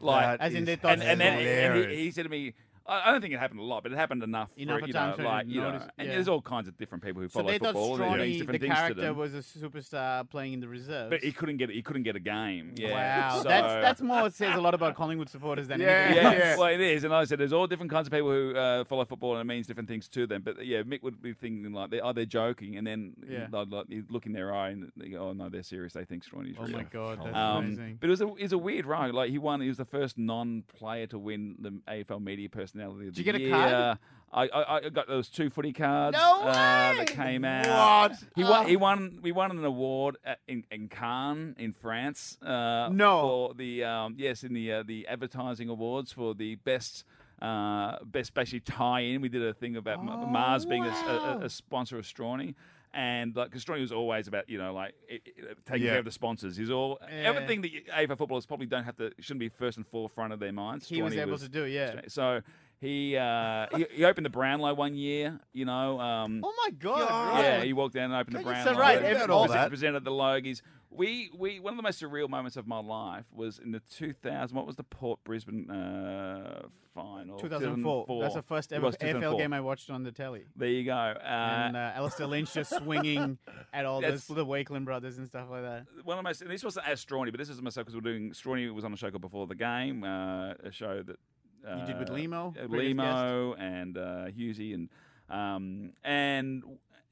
Like That As in is they thought and, and then and he, he said to me, I don't think it happened a lot, but it happened enough. Enough for, you know, for you to like you know, notice- and yeah. there's all kinds of different people who So follow they thought football. and it means different the things character, was a superstar playing in the reserves. But he couldn't get he couldn't get a game. Yeah. Wow, So- that's that's more says a lot about Collingwood supporters than Yeah, yeah, yeah. well, it is, and like I said there's all different kinds of people who uh, follow football, and it means different things to them. But yeah, Mick would be thinking like, they, "Oh, they're joking," and then Yeah. they'd like look in their eye and they go, "Oh no, they're serious. They think Strauchanie's Oh real." Oh my god, that's Um, amazing. but it was a it was a weird ride. Like he won. He was the first non-player to win the AFL Media Personality of Did the you get a Year. card? I, I I got those two footy cards. No uh, that way! came out. What? He won. Oh. He won. We won an award at, in in Cannes in France. Uh, No. For the um, yes, in the uh, the advertising awards for the best. Uh, best basically tie in. We did a thing about Oh, Mars being a, a, wow. a sponsor of Strauchanie, and like because Strauchanie was always about you know like it, it- taking Yeah. care of the sponsors. He's all everything that AFL footballers probably don't have to shouldn't be first and forefront of their minds. He was Strauchanie able to do, yeah. So he uh, he, he opened the Brownlow one year. You know. Um, Oh my god! God. yeah, right. he walked down and opened the Can you Brownlow. So, right, Forget ev- about all also- that. presented the Logies. We we one of the most surreal moments of my life was in the 2000. What was the Port Brisbane uh, final? 2004. That's the first ever AFL game I watched on the telly. There you go. Uh, and uh, Alastair Lynch just swinging at all those, the Wakelin brothers and stuff like that. one of my and this wasn't as Strauchanie, but this is myself because we're doing Strauchanie was on a show called before the game, uh, a show that uh, You did with Lehmo, uh, Lehmo and uh, Hughesy and um, and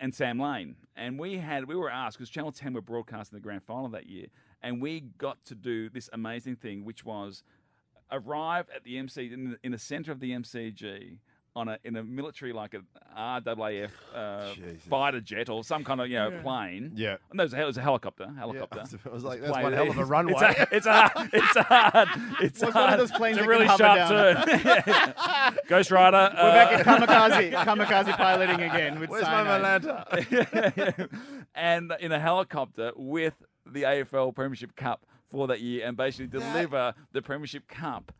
and Sam Lane, and we had we were asked because Channel Ten were broadcasting the grand final that year, and we got to do this amazing thing, which was arrive at the MC in the, in the center of the MCG. On a, in a military like a RAAF uh, fighter jet or some kind of you know plane. Yeah. No, it was a, it was a helicopter. Yeah, Helicopter. I was like, It's that's plane- one hell of a runway. It's, a, it's hard. It's hard. It's Was one of hard. those planes it's a that really hover sharp turn. Yeah. Ghost Rider. We're back at kamikaze, kamikaze piloting again with Where's my cyanide. Malanta? and in a helicopter with the AFL Premiership Cup for that year, and basically deliver the Premiership Cup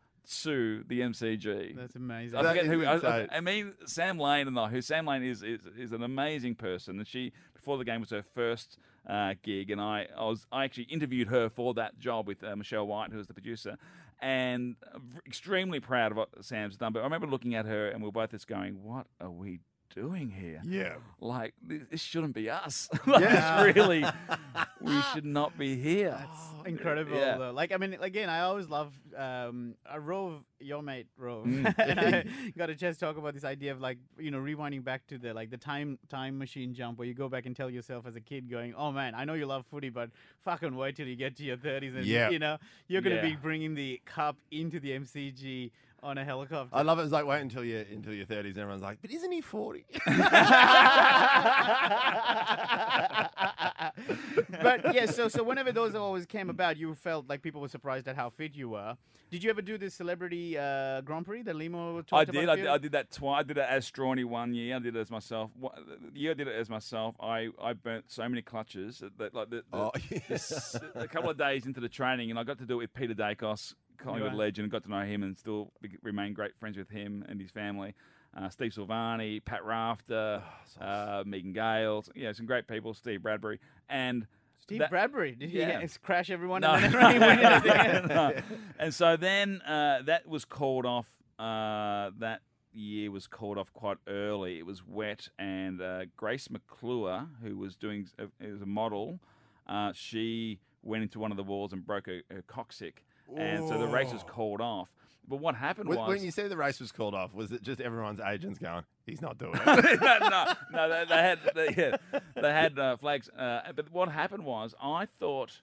to the MCG. That's amazing. I That forget is who. I, I, mean, Sam Lane and I. Who Sam Lane is, is is an amazing person, and she before the game was her first uh, gig, and I, I was I actually interviewed her for that job with uh, Michelle White, who was the producer, and extremely proud of what Sam's done. But I remember looking at her, and we were both just going, "What are we doing here? Yeah. Like this, this shouldn't be us. like, it's really, we should not be here. Oh, incredible Yeah. though. Like I mean, again, I always love um, uh, Rove, your mate Rove, Mm. and I got a chance to talk about this idea of like you know rewinding back to the like the time time machine jump where you go back and tell yourself as a kid, going, "Oh man, I know you love footy, but fucking wait till you get to your thirties and Yeah. you know you're gonna be bringing the cup into the MCG on a helicopter." I love it. It's like wait until you until your thirties. and Everyone's like, but isn't he forty? but yeah, so so whenever those always came about, you felt like people were surprised at how fit you were. Did you ever do this celebrity uh, Grand Prix that Lehmo talked I about? did. I did. I did that twice. I did it as Strauchanie one year. I did it as myself. Wha- The year I did it as myself, I, I burnt so many clutches that, that like the, the, Oh, this- a couple of days into the training, and I got to do it with Peter Daicos, Collingwood Right. legend, got to know him and still be, remain great friends with him and his family. Uh, Steve Silvagni, Pat Rafter, uh, Megan Gale, yeah, some great people. Steve Bradbury, and Steve that- Bradbury. Did he Yeah. crash everyone no. and then he went in at the end? No. And so then uh, that was called off. Uh, that year was called off quite early. It was wet, and uh, Grace McClure, who was doing, uh, was a model, uh, she went into one of the walls and broke her, her coccyx, and so the race was called off. But what happened when, was when you say the race was called off, was it just everyone's agents going, he's not doing it? no, no, no, they, they had they, yeah, they had uh, flags. Uh, but what happened was, I thought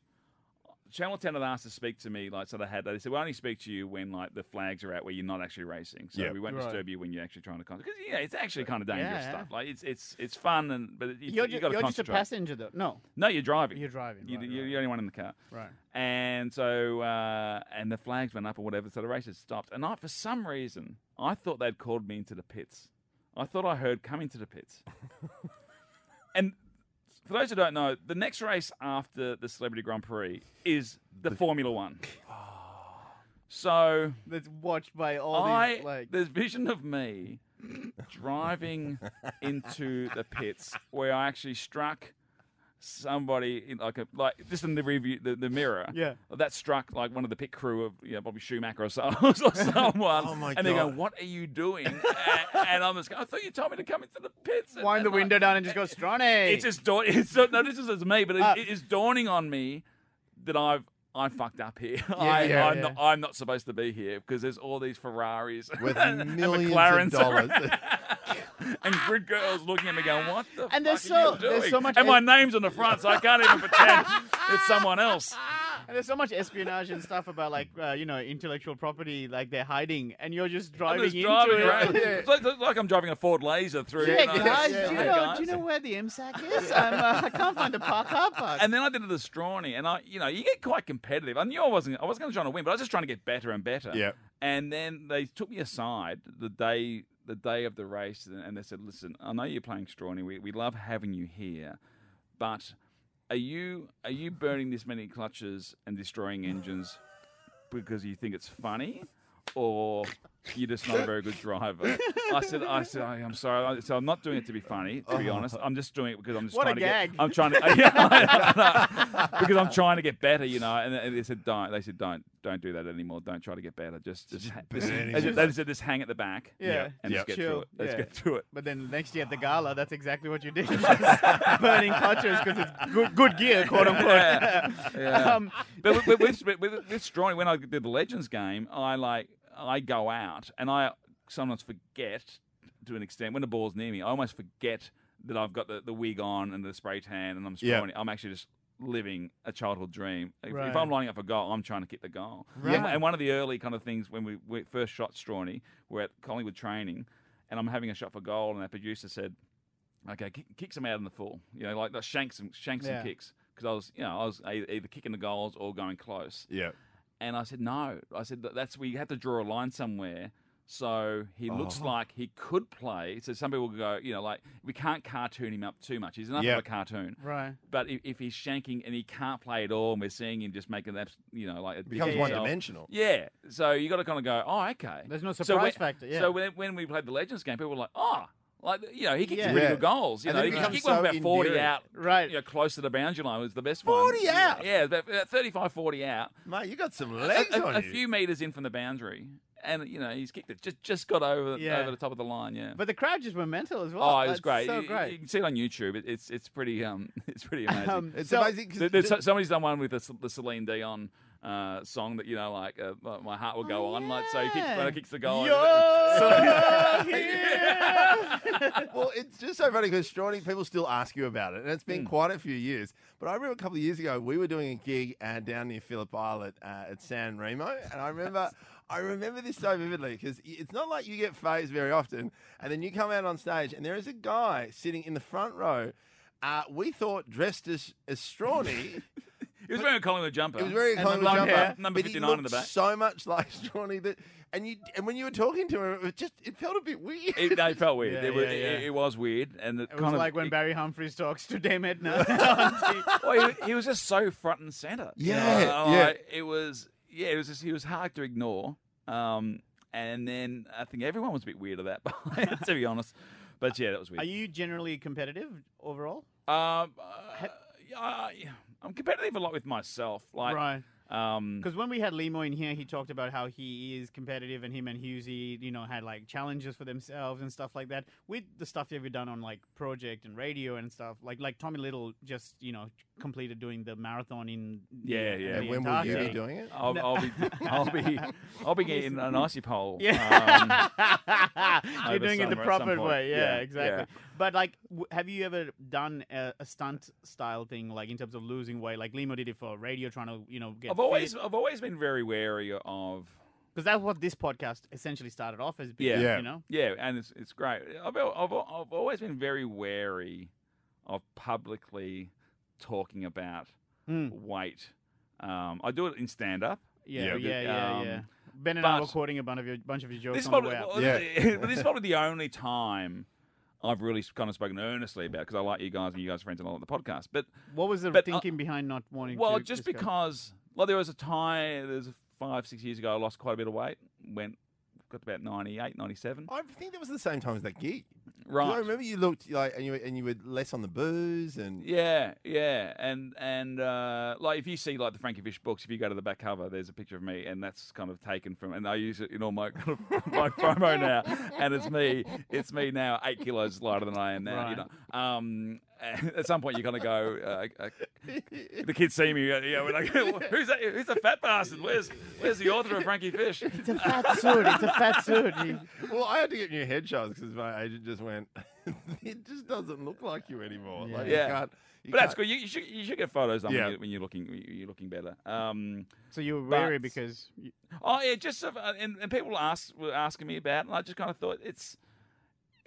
Channel Ten had asked to speak to me, like so they had. They said, "We only speak to you when like the flags are out where you're not actually racing. So Yeah. we won't Right. disturb you when you're actually trying to concentrate. Because yeah, it's actually kind of dangerous Yeah, yeah. stuff. Like it's it's it's fun and but it, you, You're, you got to you're just a passenger, though. No, no, you're driving. you're driving. You, right, you're right, the only one in the car. right. And so, uh, and the flags went up or whatever, so the race had stopped. And I, for some reason, I thought they'd called me into the pits. I thought I heard come into the pits. and for those who don't know, the next race after the Celebrity Grand Prix is the Formula One. Oh. So That's watched by all I, these like. there's vision of me driving into the pits where I actually struck somebody in like a like just in the review the, the mirror Yeah. that struck like one of the pit crew of you know, Bobby Schumacher or, so, or someone Oh, my and they go what are you doing and, and I'm just going I thought you told me to come into the pits and, Wind the like, window down and just go, Strauchanie. it's just dawn- it's so, no this is as me but it, Ah. it is dawning on me that I've I fucked up here. I, yeah, I'm, yeah. Not, I'm not supposed to be here because there's all these Ferraris With and millions of dollars. and grid girls looking at me going, "What the And fuck there's are you so- there's so much and my name's on the front, so I can't even pretend it's someone else. And there's so much espionage and stuff about like uh, you know intellectual property, like they're hiding, and you're just I'm driving into driving it. around. It's like, it's like I'm driving a Ford Laser through. Yeah, you guys, yeah, do, you know, guys. do you know where the MSAC is? I'm, uh, I can't find the park car park. And then I did the Strauchanie, and I, you know, you get quite competitive. I knew I wasn't, I wasn't going to try to win, but I was just trying to get better and better. Yeah. And then they took me aside the day, the day of the race, and- and they said, "Listen, I know you're playing Strauchanie. We, we love having you here, but are you are you burning this many clutches and destroying engines because you think it's funny?" Or you're just not a very good driver. I said, I said, "I- I'm sorry. I- So I'm not doing it to be funny, to be honest. I'm just doing it because I'm just What a trying to gag. get. I'm trying to, yeah, I know. because I'm trying to get better, you know. And, and they said, don't. They said, don't, don't do that anymore. Don't try to get better. Just, just, ha- just burn they, said, they said, just hang at the back. Yeah. and Yeah. just get Chill. through it. Let's Yeah. get through it. But then next year at the gala, that's exactly what you did. Just burning clutches because it's good, good gear, quote unquote. Yeah. Yeah. Um, But with, with, with, with, with Strauchanie, when I did the Legends game, I like I go out and I sometimes forget to an extent when the ball's near me. I almost forget that I've got the, the wig on and the spray tan and I'm Yeah. I'm actually just living a childhood dream. If, Right. if I'm lining up a goal, I'm trying to kick the goal. Right. And, and one of the early kind of things when we, we first shot Strauchanie, we're at Collingwood training, and I'm having a shot for goal, and our producer said, "Okay, kick, kick some out in the full. You know, like the shanks and shanks Yeah. and kicks." Because I was, you know, I was either kicking the goals or going close. Yeah. And I said, no. I said, "That- that's we have to draw a line somewhere. So he looks Oh. like he could play. So some people go, you know, like we can't cartoon him up too much. He's enough Yeah. of a cartoon. right. But if, if he's shanking and he can't play at all, and we're seeing him just making that, you know, like a Becomes one dimensional. Yeah. So you got to kind of go, oh, okay. There's no So surprise when- factor. Yeah. So when, when we played the Legends game, people were like, oh, like you know, he kicked Yeah. some really good goals. You And know, he it can becomes one about forty endearing. out, Right. You know, close to the boundary line was the best 40 one. out? Yeah, about, about 35, 40 out. Mate, you got some A, legs a- on a you. A few meters in from the boundary, and you know he's kicked it just just got over Yeah. over the top of the line. Yeah. But the crowd just went mental as well. oh, it was That's great. So great. You can see it on YouTube. It, it's it's pretty um it's pretty amazing. Um, It's so- amazing. 'cause There- the- somebody's done one with the, C- the Celine Dion uh, song that you know, like uh, my heart will go Oh, on. Like so, he kicks, when yeah. it kicks the goal. You're here. well, it's just so funny because Strauchanie, people still ask you about it, and it's been quite a few years. But I remember a couple of years ago, we were doing a gig uh, down near Phillip Island uh, at San Remo, and I remember. I remember this so vividly because it's not like you get phased very often, and then you come out on stage, and there is a guy sitting in the front row. Uh, we thought dressed as as Strauchanie. He was wearing a Collingwood jumper. It was very And the Collingwood jumper, hair. Number 59 in the back. So much like Strauchanie that, and you and when you were talking to him, it was just it felt a bit weird. It, no, it felt weird. Yeah, it, was, yeah, yeah. It, it was weird, and it, It was kind of like when it- Barry Humphries talks to Dame Edna. on well, he, he was just so front and center. you know, Yeah, yeah. like, it was. Yeah, it was just he was hard to ignore. Um, and then I think everyone was a bit weird of that, to be honest. But yeah, that was weird. Are you generally competitive overall? Um, uh, yeah, I- I'm competitive a lot with myself. Like, right. um, Because when we had Lehmo in here, he talked about how he is competitive, and him and Hughesy, you know, had like challenges for themselves and stuff like that. With the stuff that we've done on like project and radio and stuff, like like Tommy Little just you know completed doing the marathon in the- Yeah, in yeah. the and when will you be doing it? I'll, I'll be, I'll be, I'll be getting an icy pole. Yeah, um, you're doing it the summer at some proper way. Yeah, Yeah, exactly. yeah. But like, w- have you ever done a, a stunt style thing, like in terms of losing weight? Like Lehmo did it for radio, trying to you know get. I've always, I've always been very wary of. because that's what this podcast essentially started off as. Being, Yeah. Yeah. you know. Yeah, and it's it's great. I've, I've, I've always been very wary of publicly talking about Hmm. weight. Um, I do it in stand up. Yeah, Yeah. yeah, yeah, Um, yeah. Ben and I were but- quoting a bunch of your bunch of your jokes This is, on the probably, way out. well, Yeah. but this is probably the only time I've really kind of spoken earnestly about because I like you guys and you guys are friends and I like the podcast. But What was the but, uh, thinking behind not wanting? well, to just discuss? because like there was a time, there's five six years ago, I lost quite a bit of weight. Went got to about 98, 97. I think that was the same time as that gig. Right. I remember you looked like, and you were, and you were less on the booze, and Yeah, yeah, and and uh, like if you see like the Frankie Fish books, if you go to the back cover, there's a picture of me, and that's kind of taken from, and I use it in all my kind of my promo now, and it's me, it's me now, eight kilos lighter than I am now, you know. Um, at some point, you're gonna go. Uh, uh, the kids see me, uh, you know, we're like, who's that? Who's the fat bastard? Where's Where's the author of Frankie Fish? it's a fat suit. It's a fat suit. Well, I had to get new headshots because my agent just went, it just doesn't look like you anymore. Like, Yeah. you can't. You But that's can't- good. You, you should you should get photos done Yeah. when, you, when you're looking you're looking better. Um, So you were wary But- because you, Oh yeah, just sort of, uh, and, and people ask were asking me about, it, and I just kind of thought it's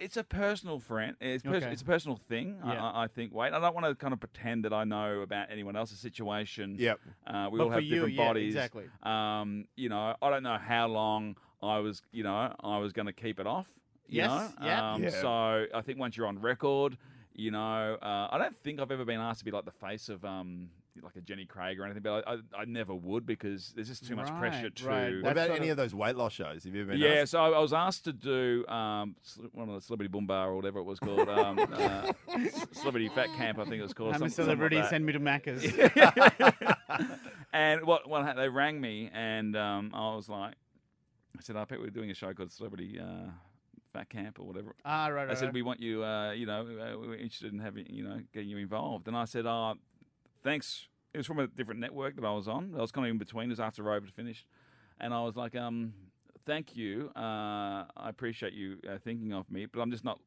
it's a personal friend. It's pers- Okay. it's a personal thing. I- Yeah. I, I think. Wait, I don't want to kind of pretend that I know about anyone else's situation. Yep. Uh, we but all for have you, different yeah, bodies. exactly. Um, you know, I don't know how long I was. You know, I was going to keep it off. You Yes, know? yeah. Um, Yeah. So I think once you're on record, you know, uh, I don't think I've ever been asked to be like the face of um, like a Jenny Craig or anything, but I, I, I never would because there's just too much pressure to. right. What about any of- of those weight loss shows? Have you ever been? Yeah, asked? so I I was asked to do um, one of the Celebrity Boom Bar or whatever it was called. Um, uh, Celebrity Fat Camp, I think it was called. I'm a some- something like celebrity. Send me to Macca's. and what, what ha- they rang me, and um, I was like, I said, I bet we're doing a show called Celebrity uh, Fat Camp or whatever. ah, right, right. I said, right. we want you, uh, you know, uh, we're interested in having, you know, getting you involved. And I said, oh, thanks. It was from a different network that I was on. I was kind of in between. It was after Rover had finished. And I was like, um, thank you. Uh, I appreciate you uh, thinking of me, but I'm just not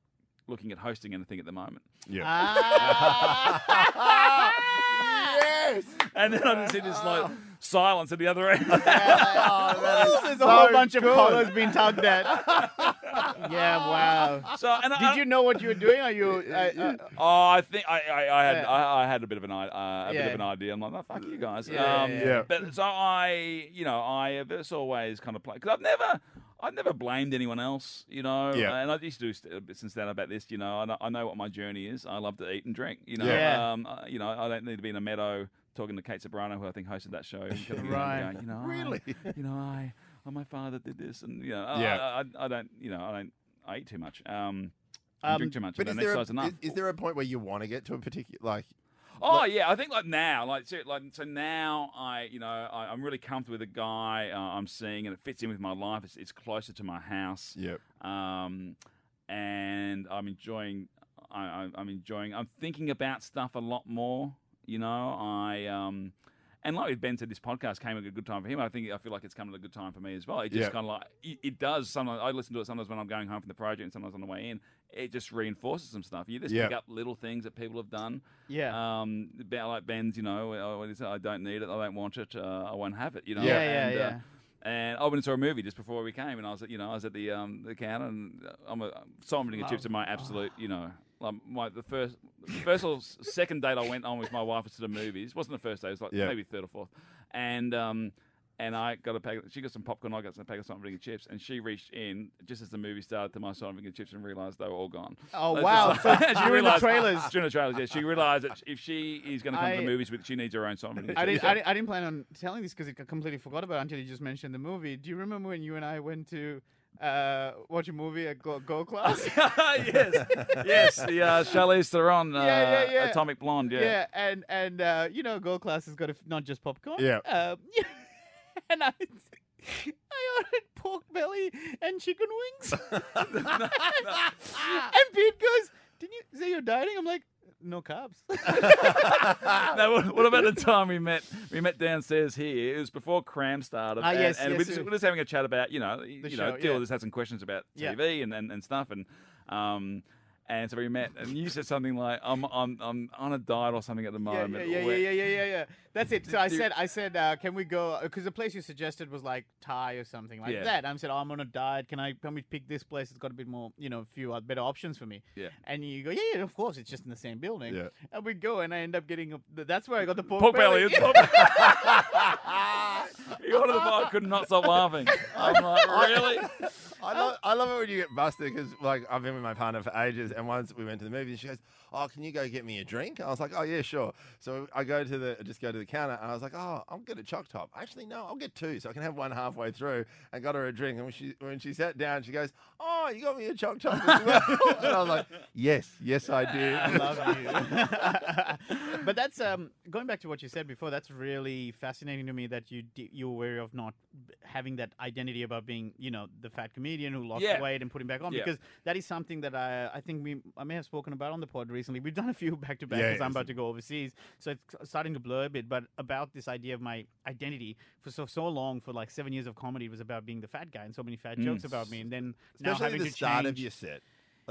looking at hosting anything at the moment. Yeah. Ah. yes. And then I just see this like silence at the other end. Oh, that is There's so a whole bunch good. of collars being tugged at. Yeah, wow. so, and I, Did you know what you were doing? Are you? Uh, uh, Oh, I think I, I, I had Yeah. I, I had a bit of an uh, a bit of an idea. I'm like, no, fuck you guys. Yeah, um, yeah, yeah. But so I, you know, I have just always kind of played because I've never. I've never blamed anyone else, you know. Yeah. And I used to do st- since then about this, you know. I know, I know what my journey is. I love to eat and drink, you know. Yeah. Um, uh, you know, I don't need to be in a meadow talking to Kate Ceberano, who I think hosted that show. kind of, you know, Right. going, you know, I- Really? you know, I, oh, my father did this, and you know, I- Yeah. I, I, I don't, you know, I don't, I eat too much, um, I Um, drink too much, But and is I there, a, enough. is, is there a point where you want to get to a particular like? Oh yeah, I think like now, like so, like so now, I you know I, I'm really comfortable with the guy uh, I'm seeing, and it fits in with my life. It's, it's closer to my house, Yep. um, and I'm enjoying. I, I, I'm enjoying. I'm thinking about stuff a lot more. You know, I um, and like Ben said, this podcast came at a good time for him. I think I feel like it's coming at a good time for me as well. It just Yeah. kind of like it, it does. Sometimes I listen to it sometimes when I'm going home from the project, and sometimes on the way in. It just reinforces some stuff. You just Yeah. pick up little things that people have done. Yeah. Um, about like Ben's, you know, uh, what is it? I don't need it. I don't want it. Uh, I won't have it. You know. Yeah, yeah, and, yeah. Uh, and I went and saw a movie just before we came, and I was, at, you know, I was at the um the counter, and I'm a salt and vinegar chips are my absolute, you know, like my the first first or second date I went on with my wife was to the movies. It wasn't the first day; it was like Yeah. maybe third or fourth, and um. And I got a pack. She got some popcorn. I got some pack of salt and vinegar chips. And she reached in just as the movie started to my salt and vinegar chips and realised they were all gone. Oh, wow. So like- she during the realised- trailers. During the trailers, yeah. She realised that if she is going to come to the movies with, she needs her own salt and vinegar I chips. didn't, I, didn't, I didn't plan on telling this because I completely forgot about it until you just mentioned the movie. Do you remember when you and I went to uh, watch a movie at Go, Go Class? yes, yes. The uh, Charlize Theron, uh, Yeah, yeah, yeah. Atomic Blonde. Yeah. and and uh, you know, Gold Class has got a f not just popcorn. Yeah. Um, and I, I ordered pork belly and chicken wings. and Pete goes, "Didn't you say you're dieting?" I'm like, "No carbs." no, what, what about the time we met? We met downstairs here. It was before Cram started. Ah, and, yes, and yes, we just, we- we're just having a chat about you know, you The know, show, Dill yeah. just had some questions about Yeah. TV and, and, and stuff, and um, and so we met, and you said something like, "I'm I'm I'm on a diet or something at the moment." yeah, yeah, Where- yeah, yeah, yeah, yeah. That's it. So I said, I said, uh, can we go? Because the place you suggested was like Thai or something like Yeah. that. I said, oh, I'm on a diet. Can I? Can we pick this place? It's got a bit more, you know, a few uh, better options for me. Yeah. And you go, yeah, yeah, of course. It's just in the same building. Yeah. And we go, and I end up getting. A, that's where I got the pork, Pork belly. belly. it's pork- he ordered the I could not stop laughing. I'm like, really? I love, I love it when you get busted because, like, I've been with my partner for ages, and once we went to the movies, she goes, "Oh, can you go get me a drink?" I was like, "Oh yeah, sure." So I go to the, just go to the counter, and I was like, "Oh, I'll get a choc top." Actually, no, I'll get two, so I can have one halfway through. And got her a drink, and when she when she sat down, she goes, "Oh, you got me a choc top as well." and I was like, "Yes, yes, I do." I love you. but that's um, going back to what you said before. That's really fascinating to me that you d- you're wary of not having that identity about being, you know, the fat comedian who lost Yeah. weight and putting back on. Yeah. Because that is something that I I think we I may have spoken about on the pod recently. We've done a few back to back Yeah, because I'm about to go overseas, so it's starting to blur a bit. But about this idea of my identity for so so long, for like seven years of comedy, it was about being the fat guy and so many fat Mm. jokes about me, and then now Especially having the to start change. of your set.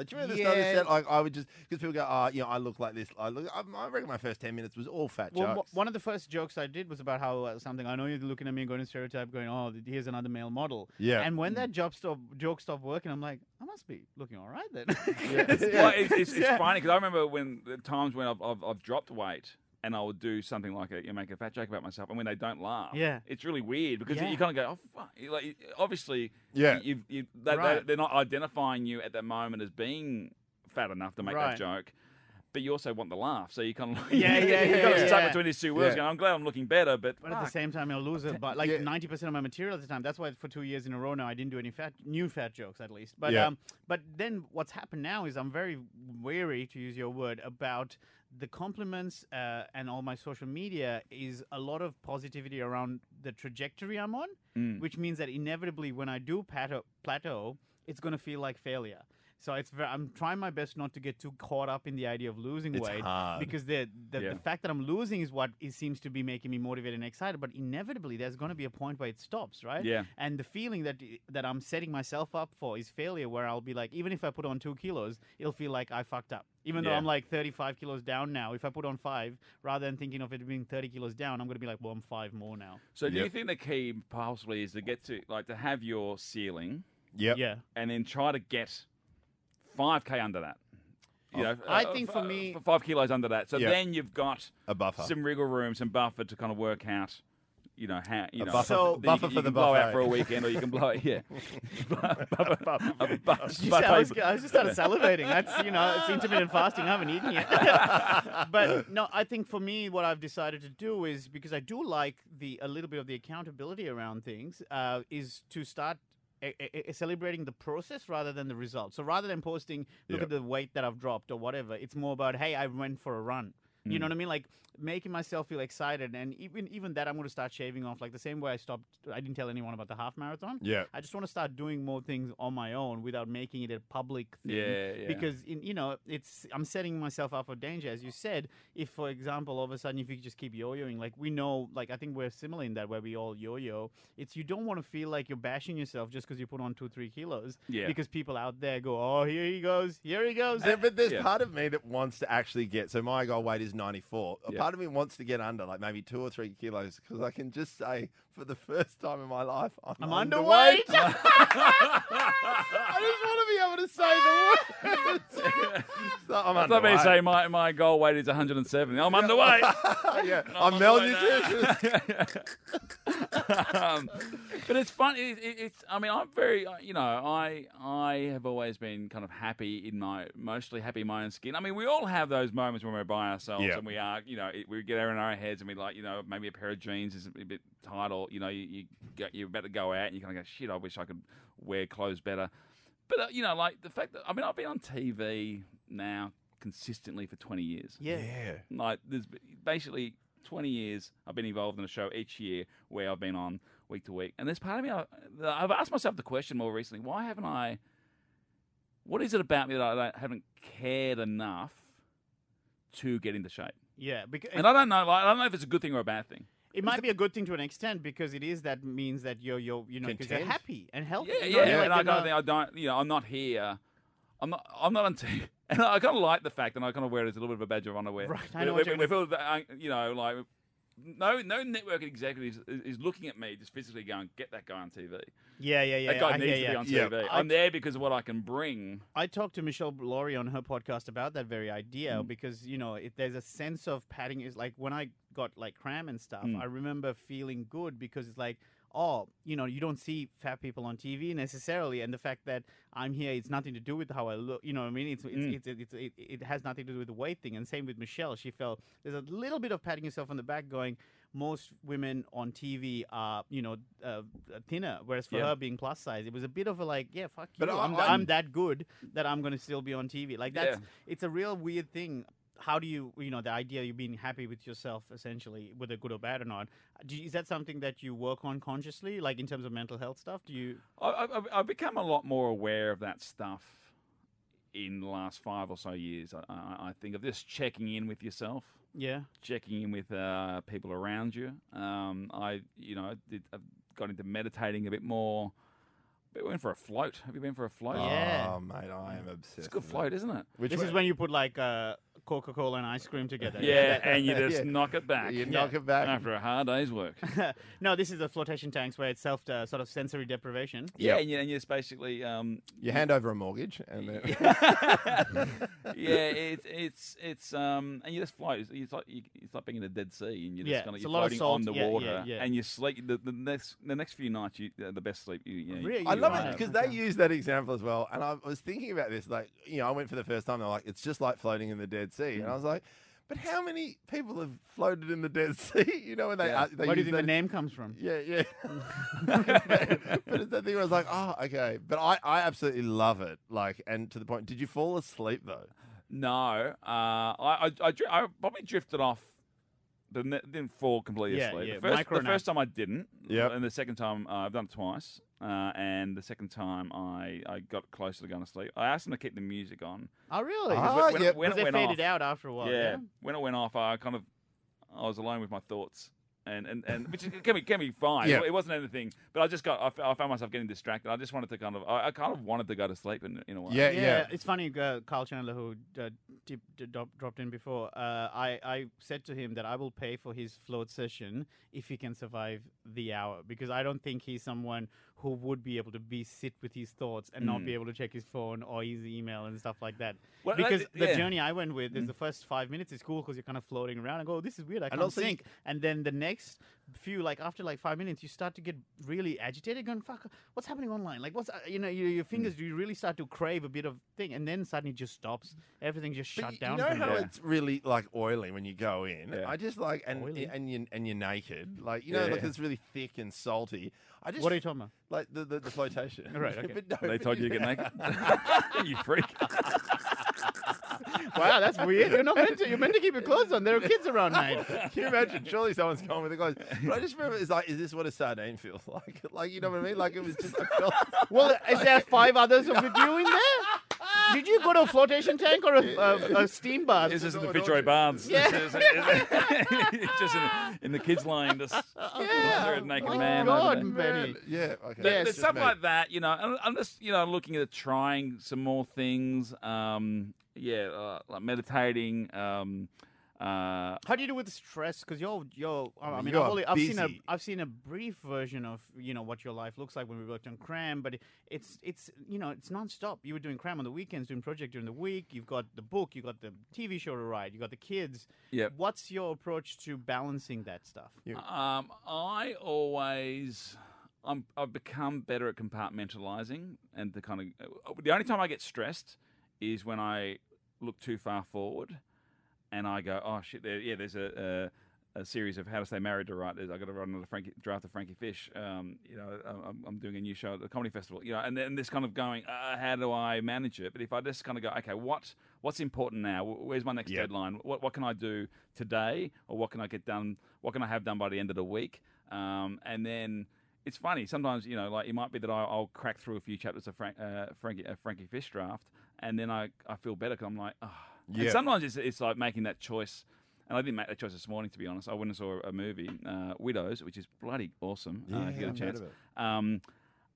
Like, do you remember the start of Yeah. the set? Like, I would just because people go, "Oh, you know, I look like this." I look. I, I reckon my first ten minutes was all fat Well, jokes. wh- one of the first jokes I did was about how uh, something I know you're looking at me and going to stereotype, going, "Oh, here's another male model." Yeah. And when that job stop joke stopped working, I'm like, I must be looking all right then. Well, it's, it's, it's Yeah. funny because I remember when the times when I've, I've, I've dropped weight and I would do something like a, you know, make a fat joke about myself, and when they don't laugh, Yeah. it's really weird because Yeah. you kind of go, oh, fuck. Like, obviously, Yeah. you, you, they, Right. they, are not identifying you at that moment as being fat enough to make Right. that joke. But you also want the laugh, so you kind of Yeah, yeah, you yeah, kind of yeah, stuck yeah. between these two worlds. Yeah. Going, I'm glad I'm looking better, but, But at the same time, I'll lose it. But like Yeah. ninety percent of my material at the time. That's why for two years in a row now, I didn't do any fat, new fat jokes at least. But Yeah. um, but then what's happened now is I'm very wary, to use your word, about the compliments uh, and all my social media is a lot of positivity around the trajectory I'm on, Mm. which means that inevitably when I do plateau, plateau it's going to feel like failure. So it's very, I'm trying my best not to get too caught up in the idea of losing It's weight hard. because the the, Yeah. the fact that I'm losing is what it seems to be making me motivated and excited. But inevitably, there's going to be a point where it stops, right? Yeah. And the feeling that that I'm setting myself up for is failure, where I'll be like, even if I put on two kilos, it'll feel like I fucked up. Even though Yeah. I'm like 35 kilos down now, if I put on five, rather than thinking of it being 30 kilos down, I'm going to be like, well, I'm five more now. So do you Yep. think the key possibly is to get to like to have your ceiling Yep. Yeah. and then try to get five k under that? You know, I uh, think f- for uh, me- f- five kilos under that. So Yeah. then you've got A buffer. some wriggle room, some buffer to kind of work out. You know how you A know. buffer- So- then buffer you, for you the can blow out for a weekend, or you can blow it. Yeah, buffer, buffer, a bu- You I, was, buffet. I was just started salivating. That's you know, it's intermittent fasting. I haven't eaten yet. but no, I think for me, what I've decided to do is because I do like the a little bit of the accountability around things, uh, is to start. A- a- celebrating the process rather than the result. So rather than posting, look Yeah. at the weight that I've dropped or whatever, it's more about, hey, I went for a run. You know Mm. what I mean? Like making myself feel excited, and even even that, I'm going to start shaving off. Like the same way I stopped. I didn't tell anyone about the half marathon. Yeah. I just want to start doing more things on my own without making it a public thing. Yeah, yeah. Because in, you know, it's I'm setting myself up for danger, as you said. If, for example, all of a sudden, if you just keep yo-yoing, like we know, like I think we're similar in that where we all yo-yo. It's you don't want to feel like you're bashing yourself just because you put on two, three kilos. Yeah. Because people out there go, oh, here he goes, here he goes. Yeah, but there's Yeah. part of me that wants to actually get. So my goal weight is 94. A Yeah. part of me wants to get under, like maybe two or three kilos, because I can just say, for the first time in my life, I'm, I'm underweight. I just want to be able to say the words. so I'm It's like me underweight. saying my, my goal weight is 170. I'm underweight. yeah, I'm I'm underweight malnutritious. um, but it's fun. It, it, it's. I mean, I'm very. uh, You know, I I have always been kind of happy in my mostly happy in my own skin. I mean, we all have those moments when we're by ourselves Yeah. and we are. You know, it, we get in our heads and we like. You know, maybe a pair of jeans is a bit tight, or you know, you, you get, you're about to go out and you kind of go, shit. I wish I could wear clothes better. But uh, you know, like the fact that I mean, I've been on TV now consistently for 20 years. yeah. Like there's basically 20 years I've been involved in a show each year where I've been on week to week. And there's part of me I, I've asked myself the question more recently: Why haven't I? What is it about me that I don't- haven't cared enough to get into shape? Yeah, because And I don't know. Like, I don't know if it's a good thing or a bad thing. it might be a good thing to an extent because it is that means that you're you're you know because you're Content. happy and healthy. Yeah, You yeah. know, like and I you're kind of not- think I don't. You know, I'm not here. I'm not. I'm not on TV. And I kind of like the fact, and I kind of wear it as a little bit of a badge of honor. Where, Right, I where- know what where- you're where people that, uh, you know, like no, no network executive is, is looking at me just physically going, "Get that guy on TV. yeah, yeah, yeah. that guy I needs hear to ya. be on Yeah. TV. I- I'm there because of what I can bring." I talked to Meshel Laurie on her podcast about that very idea Mm. because you know it, there's a sense of padding. Is like when I got like cram and stuff, Mm. I remember feeling good because it's like, oh, you know, you don't see fat people on TV necessarily, and the fact that I'm here, it's nothing to do with how I look. You know, what I mean, it's it's, Mm. it's, it's it, it has nothing to do with the weight thing. And same with Michelle, she felt there's a little bit of patting yourself on the back, going. Most women on TV are, you know, uh, thinner, whereas for Yeah. her being plus size, it was a bit of a like, yeah, fuck But you. I'm, I'm- I'm that good that I'm going to still be on TV. Like that's Yeah. it's a real weird thing. How do you, you know, the idea of you being happy with yourself, essentially, whether good or bad or not? Do you, is that something that you work on consciously, like in terms of mental health stuff? Do you? I, I, I've- I've become a lot more aware of that stuff in the last five or so years. I, I, I think of just checking in with yourself. Yeah, checking in with uh, people around you. Um, I, you know, did, I've got into meditating a bit more. But went for a float. Have you been for a float? Yeah. Oh, mate, I am obsessed. It's a good with it. float, isn't it? Which this way- is when you put like uh, Coca Cola and ice cream together. Yeah, and you just Yeah. knock it back you knock it back. after a hard day's work. no, this is the flotation tanks where it's self uh, sort of sensory deprivation. Yeah, Yep. and, you, and you just basically, um, You hand over a mortgage, and then yeah, it's it's it's um, and you just float. It's, it's like you, it's like being in the Dead Sea, and you're just Yeah, kind of it's you're lot of floating salt. on the Yeah, yeah, water, yeah. and you sleep. The, the next the next few nights, you uh, the best sleep. You, you know, Really? I You love it it. because Okay. they use that example as well. And I was thinking about this, like, you know, I went for the first time. They're like, it's just like floating in the Dead Sea, and I was like, but how many people have floated in the Dead Sea? You know, when they, Yeah. uh, they Where do you use think the name comes from? Yeah, yeah. but it's that thing where I was like, oh, okay. But I, I absolutely love it. Like, and to the point, did you fall asleep though? No, uh, I, I, I, I probably drifted off, but ne- didn't fall completely Yeah, asleep. yeah, The, first, the first time I didn't, Yep. and the second time uh, I've done it twice, uh, and the second time I, I got closer to going to sleep. I asked them to keep the music on. Oh, really? Ah, when, when, yeah, it- when Because it they faded off, out after a while. yeah, Yeah. when it went off, I kind of I was alone with my thoughts. And, and, and which can be can be fine. Yeah. It wasn't anything, but I just got I found myself getting distracted. I just wanted to kind of I, I kind of wanted to go to sleep in, in a way. Yeah, yeah, yeah. it's funny. Uh, Carl Chandler, who uh, dip, d- drop- dropped in before, uh, I I said to him that I will pay for his float session if he can survive the hour because I don't think he's someone who would be able to be sit with his thoughts and not Mm. be able to check his phone or his email and stuff like that. Well, because the yeah. journey I went with is Mm. the first five minutes is cool because you're kind of floating around and go, oh, this is weird. I can't think. And then the next few, like after like five minutes, you start to get really agitated, going, "Fuck, what's happening online? Like, what's uh, you know, your, your fingers, you really start to crave a bit of thing, and then suddenly it just stops. Everything just But shut you, down. you know how there. it's really like oily when you go in. Yeah. I just like and Oily? and you and you're naked, like you know, Yeah. like it's really thick and salty. I just What are you talking about? like the the, the flotation. Right, okay. But no, They but told you to get naked. you freak. Wow, that's weird. You're not meant to. You're meant to keep your clothes on. There are kids around, mate. Can you imagine? Surely someone's gone with the clothes. But I just remember it's like, is this what a sardine feels like? Like, you know what I mean? Like it was just, I felt. Well, is there five others of you in there? Did you go to a flotation tank or a, a, a steam bath? This isn't the what Fitzroy it Barnes. Yeah. This is, it's just in, in the kids' line, Just yeah. a naked My man over God, there. Benny. Yeah, okay. Yeah, There's stuff me. like that, you know. and I'm just, you know, looking at trying some more things. Um, yeah, uh, like meditating. Um, uh, How do you do with the stress? Because you're, you're. I mean, I've, only, I've seen a. I've seen a brief version of you know what your life looks like when we worked on Cram, but it, it's, it's, you know, it's nonstop. You were doing Cram on the weekends, doing project during the week. You've got the book, you've got the TV show to write, you've got the kids. Yep. What's your approach to balancing that stuff? Um, I always, I'm, I've become better at compartmentalizing, and the kind of the only time I get stressed is when I look too far forward, and I go, oh shit, there, yeah, there's a, a, a series of How to Stay Married to write. I got to write another Frankie, draft of Frankie Fish. Um, you know, I'm, I'm doing a new show at the comedy festival. You know, and then this kind of going, uh, how do I manage it? But if I just kind of go, okay, what what's important now? Where's my next Yep. deadline? What what can I do today, or what can I get done? What can I have done by the end of the week? Um, and then it's funny sometimes you know like it might be that I'll, I'll crack through a few chapters of Frank, uh, Frankie uh, Frankie Fish draft, and then I, I feel better because I'm like, oh. And sometimes it's, it's like making that choice. And I didn't make that choice this morning, to be honest. I went and saw a movie, uh, Widows, which is bloody awesome. uh, if you get a chance. Um,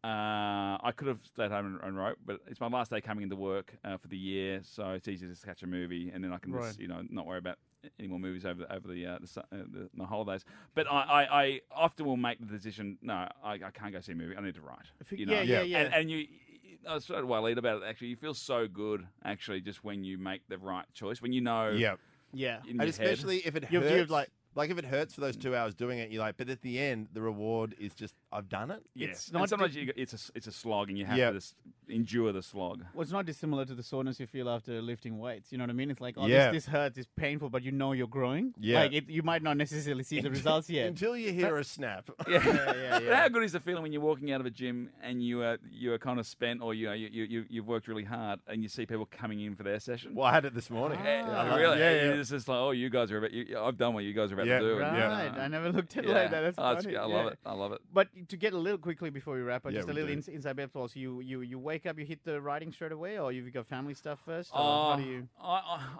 uh, I could have stayed home and, and wrote, but it's my last day coming into work uh, for the year, so it's easy to just catch a movie, and then I can Right. just you know not worry about any more movies over over the uh, the, uh, the, the holidays. But I, I, I often will make the decision. No, I, I can't go see a movie. I need to write. If you- You know? yeah, yeah, Yeah. yeah. And, and you, I was sort of lead about it. Actually, you feel so good. Actually, just when you make the right choice, when you know, Yeah. yeah. in And your head. especially if it You've- hurts. you've, like- like if it hurts for those two hours doing it, you're like, but at the end, the reward is just, I've done it. Yeah. It's and not sometimes di- you, it's a it's a slog, and you have Yeah. to just endure the slog. Well, it's not dissimilar to the soreness you feel after lifting weights. You know what I mean? It's like, oh, Yeah. this, this hurts, it's painful, but you know you're growing. Yeah. Like, it, you might not necessarily see the results yet. Until you hear a snap. Yeah, yeah, But yeah. how good is the feeling when you're walking out of a gym and you are you are kind of spent, or you know, you you you- you've worked really hard, and you see people coming in for their session? Well, I had it this morning. Ah. really? Yeah, And yeah. It's just like, oh, you guys are about. You, I've done what you guys are about Yeah, to do. Right. and, I never looked at it yeah. like that. That's Oh, it's- funny. I love yeah. it. I love it. But to get a little quickly before we wrap up, Yeah, just a little ins- inside baseball. So you, you you wake up, you hit the writing straight away, or you've got family stuff first? Or Uh, how do you? I,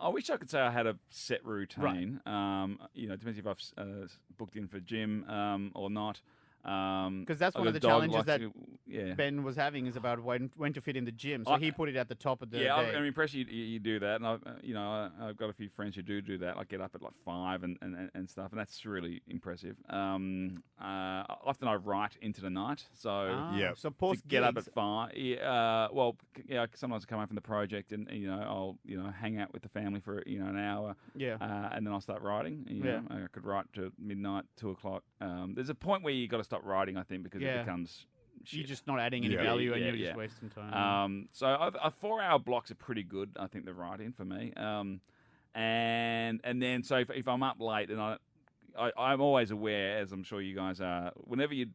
I, I wish I could say I had a set routine. Um, you know, it depends if I've uh, booked in for gym um, or not. Um, 'Cause that's one of the challenges likes that yeah. Ben was having is about when when to fit in the gym. So I- he put it at the top of the yeah, day. I'm, I'm impressed you, you you do that, and I've uh, you know I, I've got a few friends who do do that. Like get up at like five and, and, and stuff, and that's really impressive. Um, uh, often I write into the night, so Ah, Yeah. So to post get up at five. Yeah, uh, well, yeah. Sometimes I come home from the project, and you know I'll you know hang out with the family for you know an hour, Yeah. uh, and then I'll start writing. You Yeah. know, I could write to midnight, two o'clock. Um, there's a point where you got to stop writing, I think, because Yeah. it becomes. You're just not adding any Yeah. value, and Yeah, you're yeah. just wasting time. Um, so a, a four-hour blocks are pretty good. I think the writing for me. Um, and and then so if, if I'm up late and I, I I'm always aware, as I'm sure you guys are, whenever you're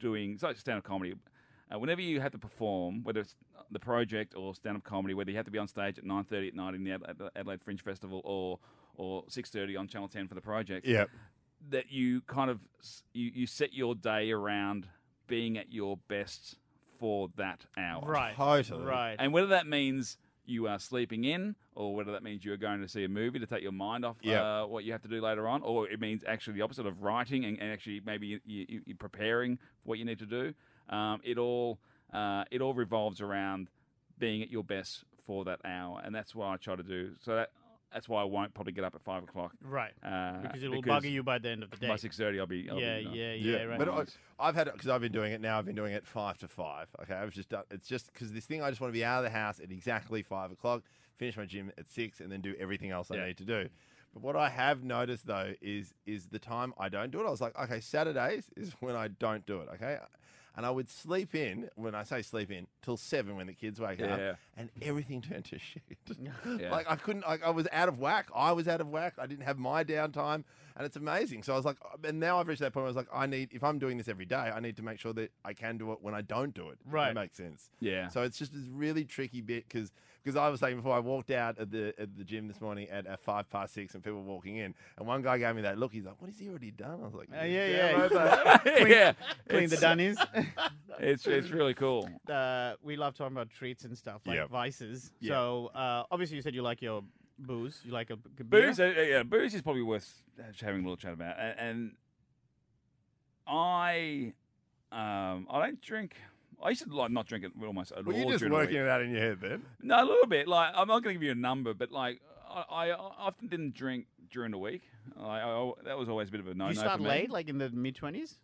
doing it's like stand-up comedy. Uh, whenever you have to perform, whether it's the project or stand-up comedy, whether you have to be on stage at 9:30 at night in the Adelaide, Adelaide Fringe Festival or or 6:30 on Channel 10 for the project, Yeah. That you kind of you, you set your day around being at your best for that hour. right. Totally. Right. And whether that means you are sleeping in, or whether that means you're going to see a movie to take your mind off Yep. uh, what you have to do later on, or it means actually the opposite of writing and, and actually maybe you, you, you're preparing for what you need to do. Um, it all uh, it all revolves around being at your best for that hour, and that's what I try to do. So that that's why I won't probably get up at five o'clock right. uh, Because it will bugger you by the end of the day. by six thirty. I'll be I'll yeah, be, done. yeah, yeah, Yeah, right. but I, I've had because I've been doing it now. I've been doing it five to five. Okay, I've just done. It's just because this thing I just want to be out of the house at exactly five o'clock, finish my gym at six, and then do everything else I Yeah. need to do. But what I have noticed though is is the time I don't do it. I was like, okay, Saturdays is when I don't do it. Okay. And I would sleep in, when I say sleep in, till seven when the kids wake Yeah. up, and everything turned to shit. Like I couldn't, like I was out of whack. I was out of whack. I didn't have my downtime, and it's amazing. So I was like, uh, and now I've reached that point where I was like, I need, if I'm doing this every day, I need to make sure that I can do it when I don't do it. if Right. That makes sense. yeah. So it's just this really tricky bit because because I was saying before I walked out at the at the gym this morning at, at five past six, and people were walking in, and one guy gave me that look. He's like, "What has he already done?" I was like, Uh, yeah, "Damn yeah. right, mate." yeah, Clean the dunnies. it's it's really cool. uh, we love talking about treats and stuff like Yep. vices. Yeah. So uh, obviously, you said you like your booze. You like a b- beer. Booze, uh, yeah, booze is probably worth having a little chat about. And, and I, um, I don't drink. I used to like not drink it almost at Well, all. you're just during the working it out in your head, then. No, a little bit. Like I'm not going to give you a number, but like I, I often didn't drink during the week. I, I, that was always a bit of a no-no you start late, like in the mid twenties.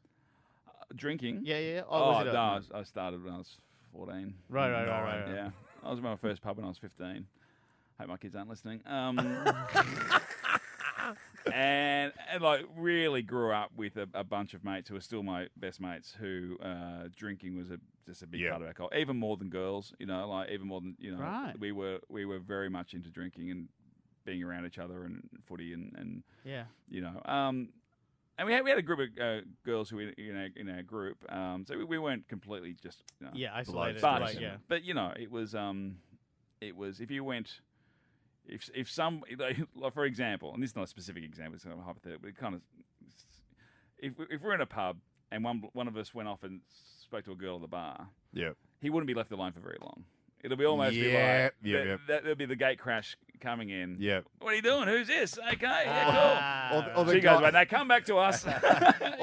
drinking. Yeah, yeah. yeah. Oh, was it no, a- I, I started when I was 14. Right, right, right, right, right. Yeah, I was at my first pub when I was 15. Hope my kids aren't listening. Um, and, and like really grew up with a, a bunch of mates who are still my best mates. Who uh, drinking was a, just a big Yeah. part of our culture, even more than girls. You know, like even more than you know, Right. we were we were very much into drinking and being around each other and footy and, and Yeah. you know. Um, and we had, we had a group of uh, girls who were in our, in our group, um, so we, we weren't completely just you know, Yeah, isolated. but, Like, yeah. but you know, it was um, it was if you went, if if some, like, for example, and this is not a specific example, it's kind of hypothetical, but it kind of, if if we're in a pub and one one of us went off and spoke to a girl at the bar, Yeah. he wouldn't be left alone for very long. It'll be almost be Yeah, like yeah, that, yeah. there'll be the gate crash coming in. Yeah. What are you doing? Who's this? Okay, yeah, Ah. Or, or cool. the She guy- goes, well, now come back to us. you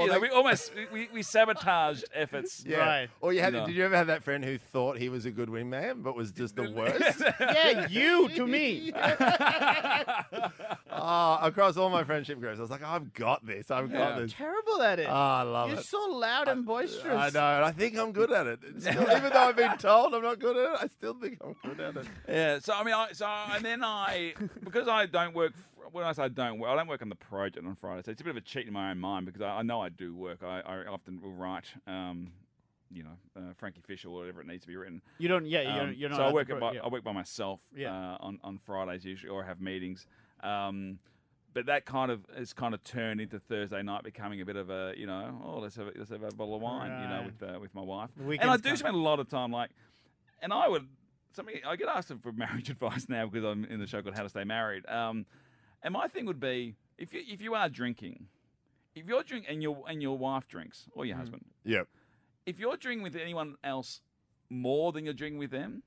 know, the- we almost we, we sabotaged efforts. Yeah. Right. Or you had, No. did you ever have that friend who thought he was a good wingman but was just the worst? yeah, you to me. oh, across all my friendship groups, I was like, I've got this. I've got Yeah. this. Terrible at it. Oh, I love You're it. so loud and boisterous. I know, and I think I'm good at it. It's Still, even though I've been told I'm not good at it, I still think I'm good at it. Yeah, so I mean, I, so and then I because I don't work. When I say I don't work, I don't work on the project on Friday. So it's a bit of a cheat in my own mind because I, I know I do work. I, I often will write, um, you know, uh, Frankie Fisher or whatever it needs to be written. You don't. Yeah, you're, Um, you're not. so I work pro- by, yeah. I work by myself Yeah. uh, on on Fridays usually, or I have meetings. Um, but that kind of has kind of turned into Thursday night becoming a bit of a you know oh let's have a, let's have a bottle of wine you know with uh, with my wife and I do spend a lot of time like and I would something I get asked for marriage advice now because I'm in the show called How to Stay Married um, and my thing would be if you if you are drinking if you're drinking and your and your wife drinks or Mm. your husband Yep. if you're drinking with anyone else more than you're drinking with them,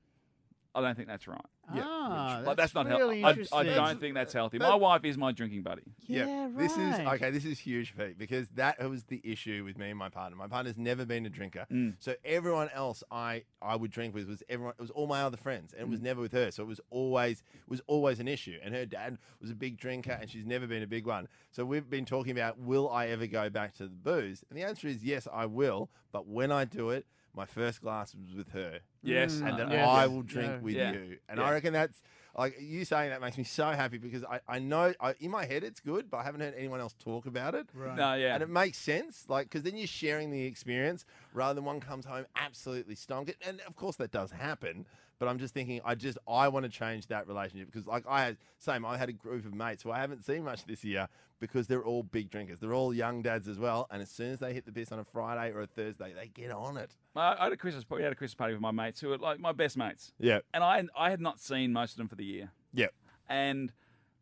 I don't think that's right. Yeah, Ah, Like that's not really healthy. I, I don't think that's healthy. that- My wife is my drinking buddy. Yeah, right. This is okay. This is huge, Pete, because that was the issue with me and my partner. My partner's never been a drinker, Mm. so everyone else I I would drink with was everyone. It was all my other friends, and it was Mm. never with her. So it was always it was always an issue. And her dad was a big drinker, and she's never been a big one. So we've been talking about will I ever go back to the booze? And the answer is yes, I will. But when I do it, my first glass was with her Yes. Mm. and then Yes. I will drink Yeah. with Yeah. you. And Yeah. I reckon that's like you saying that makes me so happy because I, I know I, in my head it's good, but I haven't heard anyone else talk about it. Right. No, yeah. And it makes sense, like, because then you're sharing the experience rather than one comes home absolutely stoned. And of course, that does happen. But I'm just thinking, I just, I want to change that relationship because, like, I had, same, I had a group of mates who I haven't seen much this year because they're all big drinkers. They're all young dads as well. And as soon as they hit the piss on a Friday or a Thursday, they get on it. I had a Christmas party. We had a Christmas party with my mates who were like my best mates, Yeah. and I I had not seen most of them for the year. Yeah. And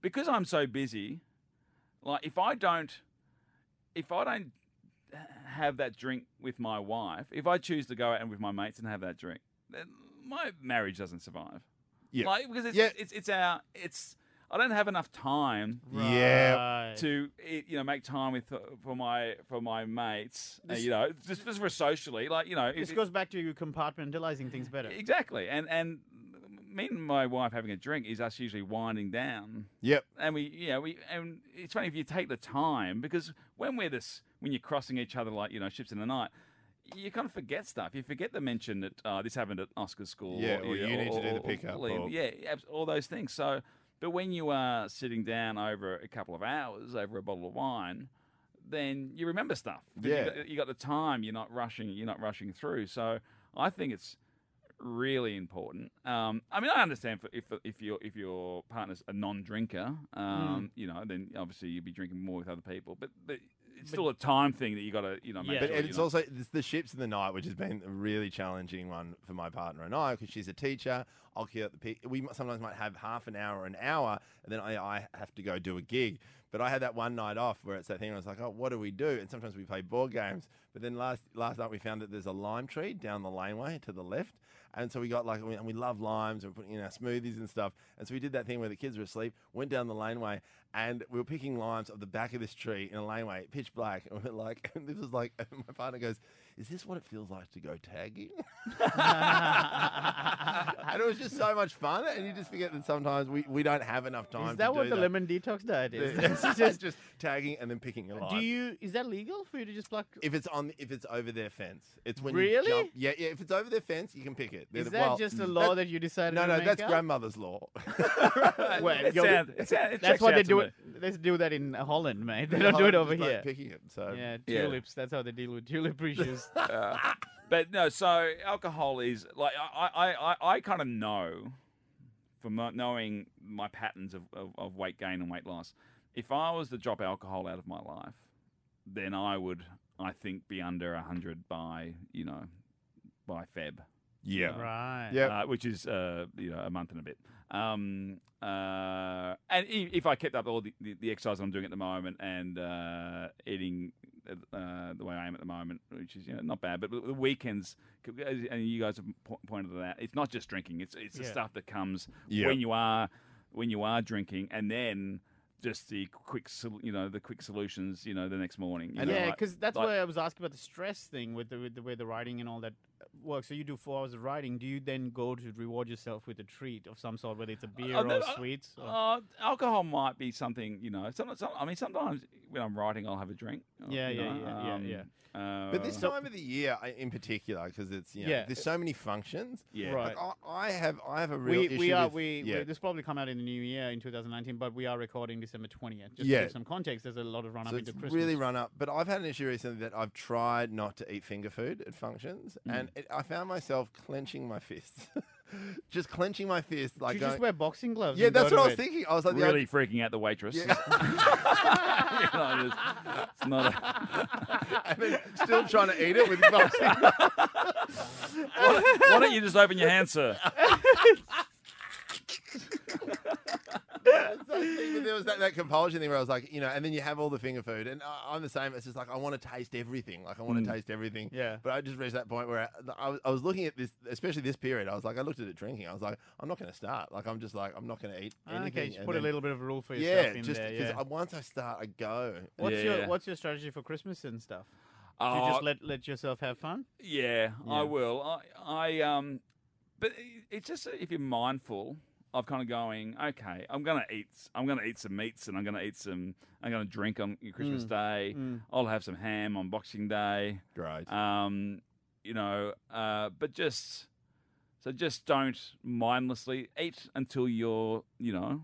because I'm so busy, like if I don't, if I don't have that drink with my wife, if I choose to go out and with my mates and have that drink, then my marriage doesn't survive. Yeah. Like because it's Yeah. it's it's our it's I don't have enough time Yeah. Right. to you know make time with uh, for my for my mates. uh, This- you know, just just for socially, like you know, This it- goes back to you compartmentalizing things better. exactly. And and me and my wife having a drink is us usually winding down, Yep. and we yeah we and it's funny if you take the time because when we're this when you're crossing each other like you know ships in the night. You kind of forget stuff. You forget to mention that uh, this happened at Oscar's school. Yeah, or you need to do the pickup, leave- or- Yeah, all those things. So, but when you are sitting down over a couple of hours over a bottle of wine, then you remember stuff. Yeah. you got, you got the time. You're not rushing. You're not rushing through. So, I think it's really important. Um, I mean, I understand for, if if your if your partner's a non-drinker, um, you know, then obviously you'd be drinking more with other people. But, but it's still a time thing that you got to you know make Yeah. But sure and it's not- also it's the ships in the night, which has been a really challenging one for my partner and I because she's a teacher. I'll queue up the pig. We sometimes might have half an hour, or an hour, and then I, I have to go do a gig. But I had that one night off where it's that thing. Where I was like, oh, what do we do? And sometimes we play board games. But then last last night we found that there's a lime tree down the laneway to the left. And so we got like, and we love limes and we're putting in our smoothies and stuff. And so we did that thing where the kids were asleep, went down the laneway, and we were picking limes off the back of this tree in a laneway, pitch black. And we're like, and this was like, my partner goes, Is this what it feels like to go tagging? and it was just so much fun. And you just forget that sometimes we, we don't have enough time Is that to what do the that. lemon detox diet is? It's It's just, just- tagging and then picking a line. do you? Is that legal for you to just pluck? if it's on, if it's over their fence, it's when Really? you jump. Yeah, yeah. If it's over their fence, you can pick it. They're Is the- that well, just a law that you decided? No, to no, make that's up? grandmother's law. Well, It sound- it sound- it That's checks what they do. me. It. They do that in Holland, mate. They don't do it over Just like here. Picking it. So Yeah, Yeah. tulips. That's how they deal with tulip issues. Uh, but no, so alcohol is like I I, I, I kind of know from knowing my patterns of, of, of weight gain and weight loss. If I was to drop alcohol out of my life, then I would I think be under hundred by you know by Feb. yeah, right. Yeah. uh, which is uh, you know a month and a bit. Um, uh, and if I kept up all the, the, the exercise I'm doing at the moment and uh, eating uh, the way I am at the moment, which is you know, not bad, but the weekends, and you guys have po- pointed that out, it's not just drinking; it's it's the Yeah. stuff that comes Yeah. when you are when you are drinking, and then just the quick, sol- you know, the quick solutions, you know, the next morning. you And know, yeah, like- because that's like- why I was asking about the stress thing with the with the way the writing and all that works. So you do four hours of writing. Do you then go to reward yourself with a treat of some sort, whether it's a beer Uh, or no, uh, sweets? Or... Uh, alcohol might be something, you know. Some, some, I mean, sometimes when I'm writing, I'll have a drink. uh, Yeah, yeah, know, yeah, yeah, um, yeah. Uh, But this time of the year, in particular, because it's you know, Yeah. there's so many functions. yeah, Right. Like, I, I have I have a real we, issue we are with, we, yeah. we this probably come out in the new year in 2019, but we are recording December 20th. Just to give some context, there's a lot of run up so into it's Christmas. really run up. But I've had an issue recently that I've tried not to eat finger food at functions, Mm. and it, I found myself clenching my fists, just clenching my fists, like you going, just wear boxing gloves. yeah, that's what I was bed? thinking. I was like, the really freaking out the waitress. Yeah. You know, just- it's not. A, and then still trying to eat it with boxing. why, why don't you just open your hand, sir? It's that thing, but there was that, that compulsion thing where I was like, you know, and then you have all the finger food, and I, I'm the same. It's just like I want to taste everything. Like I want to Mm. taste everything. Yeah. But I just reached that point where I, I, was, I was looking at this, especially this period. I was like, I looked at it drinking. I was like, I'm not going to start. Like I'm just like, I'm not going to eat Ah, anything. Okay, just and put a little bit of a rule for yourself Yeah, in just there. because Yeah. once I start, I go. What's Yeah. your What's your strategy for Christmas and stuff? Do you Oh, just let let yourself have fun? yeah, Yeah. I will. I, I um, but it's just if you're mindful of kind of going, okay, I'm gonna eat, I'm gonna eat some meats, and I'm gonna eat some, I'm gonna drink on Christmas Day. Mm. I'll have some ham on Boxing Day. Great. um, you know, uh, but just so just don't mindlessly eat until you're, you know,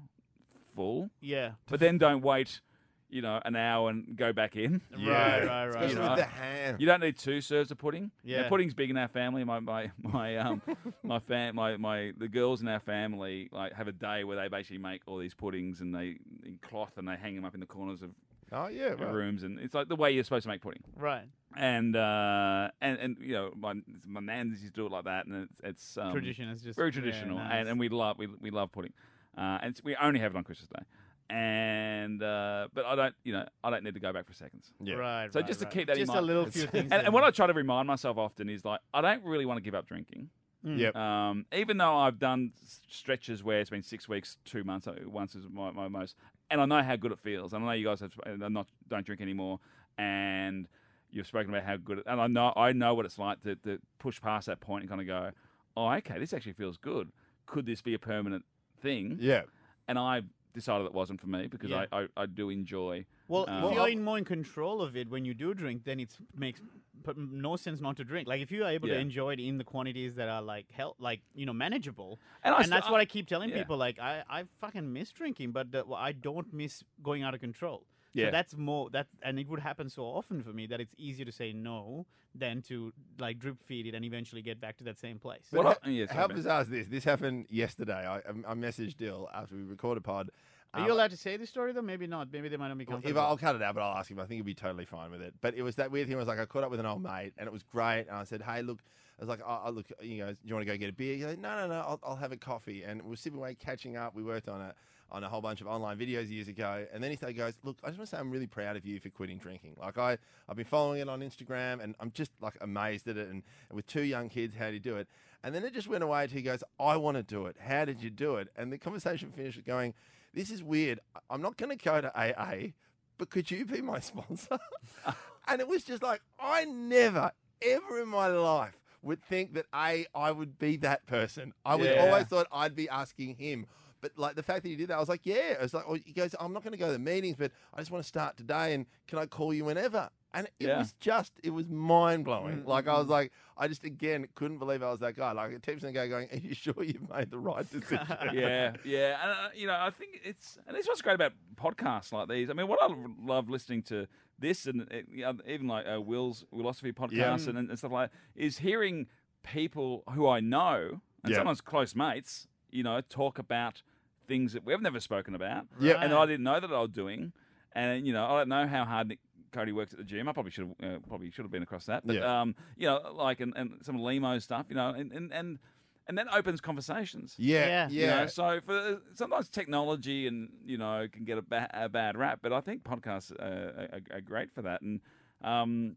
full, Yeah. but then don't wait, you know, an hour and go back in. Right, right, right. Especially You with the ham. You don't need two serves of pudding. You know, Yeah. pudding's big in our family. My my my um my fam my, my the girls in our family like have a day where they basically make all these puddings and they in cloth and they hang them up in the corners of oh yeah, right. rooms and it's like the way you're supposed to make pudding Right. and uh, and and you know my my nan used to do it like that, and it's, it's um, Tradition is just very yeah, traditional, nice. and, and we love we, we love pudding, uh, and we only have it on Christmas Day, and uh, but I don't you know I don't need to go back for seconds. Yeah. Right. So right, just to right. keep that in just a mind. little few things. And, and what I try to remind myself often is like I don't really want to give up drinking. Mm. Yep. Um, even though I've done stretches where it's been six weeks, two months, uh, once is my, my most, and I know how good it feels. And I know you guys have not don't drink anymore, and you've spoken about how good, it, and I know I know what it's like to, to push past that point and kind of go, oh, okay, this actually feels good. Could this be a permanent thing? Yeah. And I decided it wasn't for me because Yeah. I, I, I do enjoy. Well, Um, if you're in more in control of it when you do drink, then it makes but no sense not to drink. Like if you are able to Yeah. enjoy it in the quantities that are like health, like you know, manageable. And I And st- that's what I keep telling yeah. people. Like I, I fucking miss drinking, but the, well, I don't miss going out of control. Yeah. So that's more that, and it would happen so often for me that it's easier to say no than to like drip feed it and eventually get back to that same place. But What how, yeah, sorry, how Ben. bizarre is this? This happened yesterday. I, I I messaged Dill after we recorded pod. Are Um, you allowed to say this story though? Maybe not. Maybe they might not be Well, if. I'll cut it out, but I'll ask him. I think he'll be totally fine with it. But it was that weird thing. Was like I caught up with an old mate, and it was great. And I said, "Hey, look." I was like, "Oh, oh, look, you know, do you want to go get a beer?" He's like, "No, no, no. I'll, I'll have a coffee." And we were sitting away catching up. We worked on a on a whole bunch of online videos years ago. And then he goes, "Look, I just want to say I'm really proud of you for quitting drinking. Like I I've been following it on Instagram, and I'm just like amazed at it. And, and with two young kids, how do you do it?" And then it just went away to he goes, "I want to do it. How did you do it?" And the conversation finished with going, "This is weird. I'm not going to go to AA." but could you be my sponsor? and it was just like, I never, ever in my life would think that A, I would be that person. I would Yeah. always thought I'd be asking him. But like the fact that he did that, I was like, yeah. I was like, oh, he goes, I'm not going to go to the meetings, but I just want to start today. And can I call you whenever? And it Yeah. was just, it was mind blowing. Mm, Like I was mm. like, I just again couldn't believe I was that guy. Like text and guy going, are you sure you've made the right decision? yeah, yeah, and uh, you know, I think it's and it's what's great about podcasts like these. I mean, what I love listening to this and uh, you know, even like uh, Wilosophy podcast and, and stuff like that, is hearing people who I know and Yeah. sometimes close mates, you know, talk about things that we've never spoken about, Yep. and I didn't know that I was doing, and you know, I don't know how hard. Nick Cody works at the gym. I probably should have uh, probably should have been across that, but Yeah. um, you know, like and, and some Lehmo stuff, you know, and and and, and that opens conversations. yeah, Yeah. yeah. You know, so for sometimes technology and you know can get a, ba- a bad rap, but I think podcasts uh, are, are great for that. And um,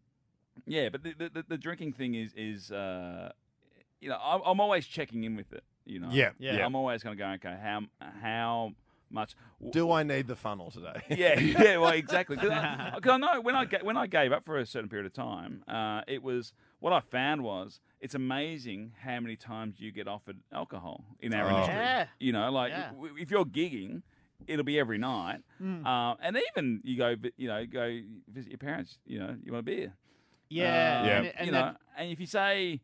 yeah, but the, the, the- the drinking thing is is uh, you know I'm, I'm always checking in with it. You know, Yeah, Yeah. I'm always going to go okay how how much Do I need the funnel today? yeah, yeah, well, exactly. Because I, 'cause I know when I ga- when I gave up for a certain period of time, uh, it was what I found was it's amazing how many times you get offered alcohol in our Oh. industry. Yeah. You know, like Yeah. w- if you're gigging, it'll be every night, Mm. uh, and even you go, you know, go visit your parents. You know, you want a beer. Yeah. Uh, Yeah. And, and you that- know, and if you say,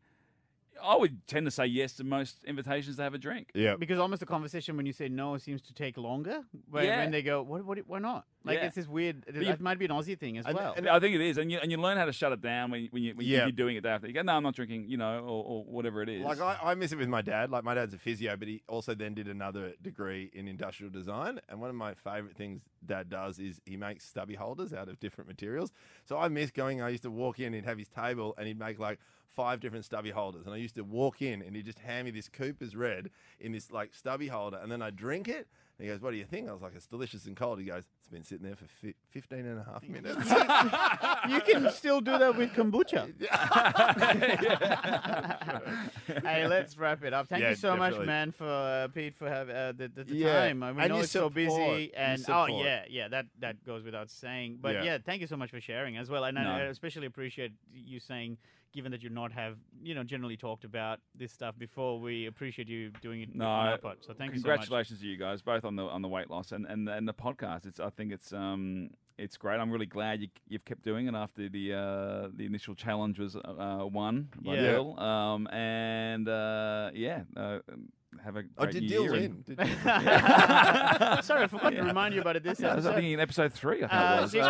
I would tend to say yes to most invitations to have a drink. yeah. because almost the conversation when you say no seems to take longer. When, Yeah. when they go, what, what, why not? Like Yeah. it's this weird. you- That might be an Aussie thing as And- well. and- I think it is, and you and you learn how to shut it down when you, when, you, when Yeah. you're doing it day after. You go, no, I'm not drinking, you know, or, or whatever it is. Like I, I miss it with my dad. Like my dad's a physio, but he also then did another degree in industrial design. And one of my favorite things dad does is he makes stubby holders out of different materials. So I miss going. I used to walk in, he'd have his table, and he'd make like five different stubby holders. And I used to walk in, and he'd just hand me this Cooper's Red in this like stubby holder, and then I drink it. And he goes, "What do you think?" I was like, "It's delicious and cold." He goes, "It's been sitting there for fi- 15 and a half minutes." you can still do that with kombucha. hey, let's wrap it up. Thank Yeah, you so much, definitely. man, for uh, Pete for have, uh, the, the, the Yeah, time. I mean, and know your it's so busy, your and oh support. yeah, yeah, that that goes without saying. But Yeah. yeah, thank you so much for sharing as well. And I, No. I especially appreciate you saying, given that you're not have you know generally talked about this stuff before, we appreciate you doing it No, on our pod. So thank you so much. Congratulations to you guys, both on the on the weight loss and, and, and the podcast. It's I think it's um it's great. I'm really glad you, you've kept doing it after the uh, the initial challenge was uh, won by Yeah. Dill. Um, and uh, yeah, uh, have a great oh, did new Dill year win? Did- Sorry, I forgot to remind you about it this Yeah, I was thinking in episode three. I Uh, thought it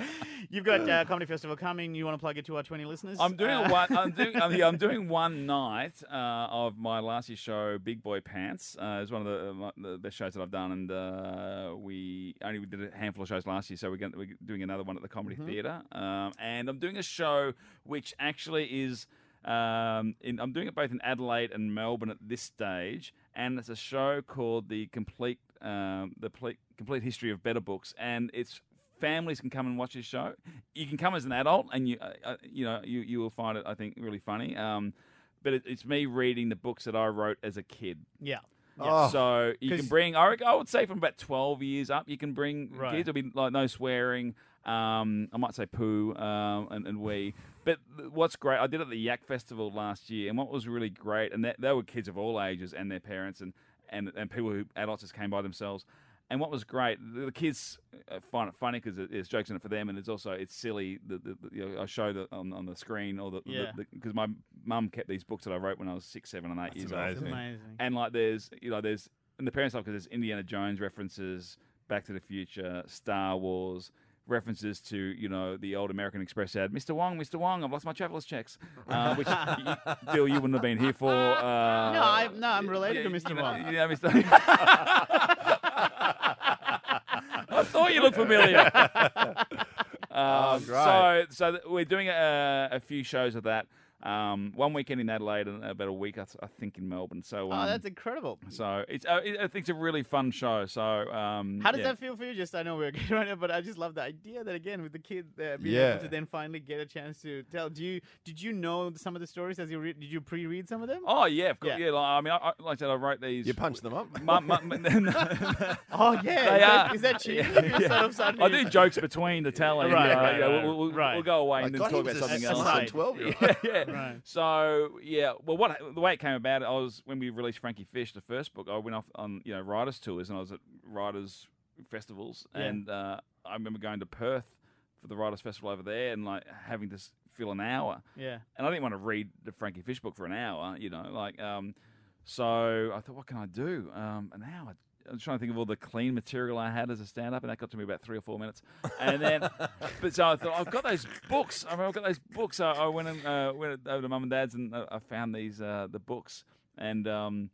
was. so- You've got uh, comedy festival coming. You want to plug it to our twenty listeners? I'm doing Uh, one. I'm doing. I'm, yeah, I'm doing one night uh, of my last year's show, Big Boy Pants. Uh, it's one of the, uh, the best shows that I've done, and uh, we only we did a handful of shows last year, so we're, going, we're doing another one at the Comedy Theatre. Um, and I'm doing a show which actually is. Um, in, I'm doing it both in Adelaide and Melbourne at this stage, and it's a show called the complete um, the Ple- complete history of better books, and it's families can come and watch this show. You can come as an adult, and you uh, uh, you know you you will find it I think really funny. Um, but it, it's me reading the books that I wrote as a kid. Yeah. Oh. So you can bring, I, reckon, I would say from about 12 years up, you can bring Right. kids. There'll be like no swearing. Um, I might say poo um, and, and we. But what's great, I did it at the Yak Festival last year, and what was really great, and that, they were kids of all ages and their parents and, and, and people who, adults just came by themselves. And what was great, the, the kids uh, find it funny because there's jokes in it for them, and it's also it's silly. The, the, the, you know, I show that on, on the screen, or the Yeah. because my mum kept these books that I wrote when I was six, seven, and eight That's years amazing. old. Amazing. And like there's you know there's and the parents love because there's Indiana Jones references, Back to the Future, Star Wars references to you know the old American Express ad, Mr. Wong, Mr. Wong, I've lost my traveller's checks, uh, which you, Dill you wouldn't have been here for. Uh, No, I- no, I'm related to Mr. you know- Wong. you know, Mr. Thought you looked familiar. Um, great. So, so we're doing a, a few shows of that. Um, one weekend in Adelaide and about a week, I, th- I think, in Melbourne. So, um, Oh, that's incredible. so it's uh, it, I think it's a really fun show. So, um, How does yeah. that feel for you? Just I know we're getting right now, but I just love the idea that again with the kid uh, being Yeah. able to then finally get a chance to tell. Do you did you know some of the stories as you read? Did you pre-read some of them? Oh yeah, of course. Yeah. Yeah, like, I mean, I, I, like I said, I wrote these. You punch them up. mu- mu- mu- Oh yeah, They is, that, are. is that cheating? Yeah, If you sort of I do jokes between the telling. Right, you know, right, yeah, right, we'll, we'll, right. we'll go away I and then talk about something else. 12 year yeah, yeah. Right. So yeah, well, what the way it came about, I was when we released Frankie Fish, the first book. I went off on you know writers tours, and I was at writers festivals, Yeah. and uh, I remember going to Perth for the writers festival over there, and like having to s- fill an hour, Yeah. and I didn't want to read the Frankie Fish book for an hour, you know, like um. So I thought, what can I do? Um, an hour. I was trying to think of all the clean material I had as a stand-up, and that got to me about three or four minutes. And then, but so I thought, I've got those books. I I've got those books. So I went and uh, went over to mum and dad's, and uh, I found these uh, the books, and um,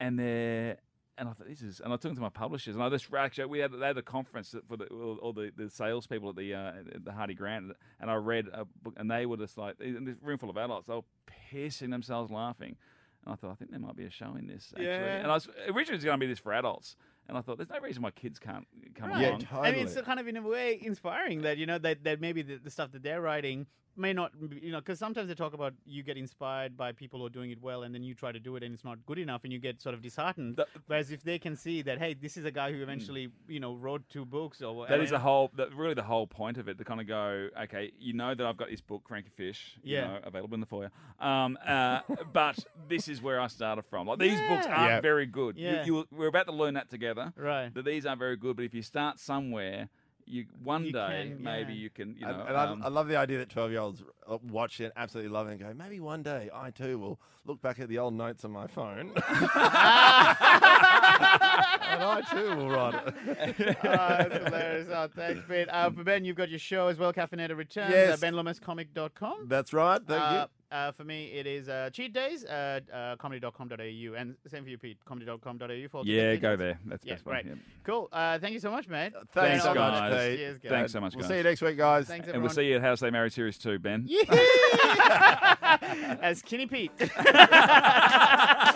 and they're. And I thought this is, and I took them to my publishers, and I just actually we had they had a conference for the all, all the, the salespeople at the uh, at the Hardie Grant, and I read a book, and they were just like in this room full of adults, they were piercing themselves laughing, and I thought I think there might be a show in this actually, Yeah. and I was originally it was going to be this for adults, and I thought there's no reason why kids can't come Right. Yeah, totally. I mean, it's kind of in a way inspiring that you know that, that maybe the, the stuff that they're writing may not be- you know because sometimes they talk about you get inspired by people who are doing it well and then you try to do it and it's not good enough and you get sort of disheartened. The- Whereas if they can see that hey, this is a guy who eventually you know wrote two books or whatever That is whatever. the whole, that, really the whole point of it. To kind of go, okay, you know that I've got this book, Frankie Fish, you Yeah. know, available in the foyer. Um, uh, but this is where I started from. Like these books aren't Yeah. very good. Yeah. You, you, we're about to learn that together. right. That these aren't very good. But if you start somewhere, you one You day can, maybe yeah. you can, you know. and um, I, I love the idea that 12 year olds watch it, absolutely love it, and go, maybe one day I too will look back at the old notes on my phone. and I too will write it. oh, that's hilarious. Oh, thanks, Ben. Uh, for Ben, you've got your show as well, Caffeinator Returns, Yes. uh, benlomascomic.com. That's right. Thank Uh, uh, for me, it is uh, cheat days, uh, uh, comedy.com.au, and same for you, Pete, comedy.com.au for all yeah, go there. That's the Yeah, best way. great. yeah. Cool. Uh, thank you so much, mate. Thanks, Thanks, so much, guys. Pete. Cheers, guys. Thanks so much, We'll see you next week, guys. Thanks, And we'll see you at How They Married Series 2, Ben. Yeah. As Skinny Pete.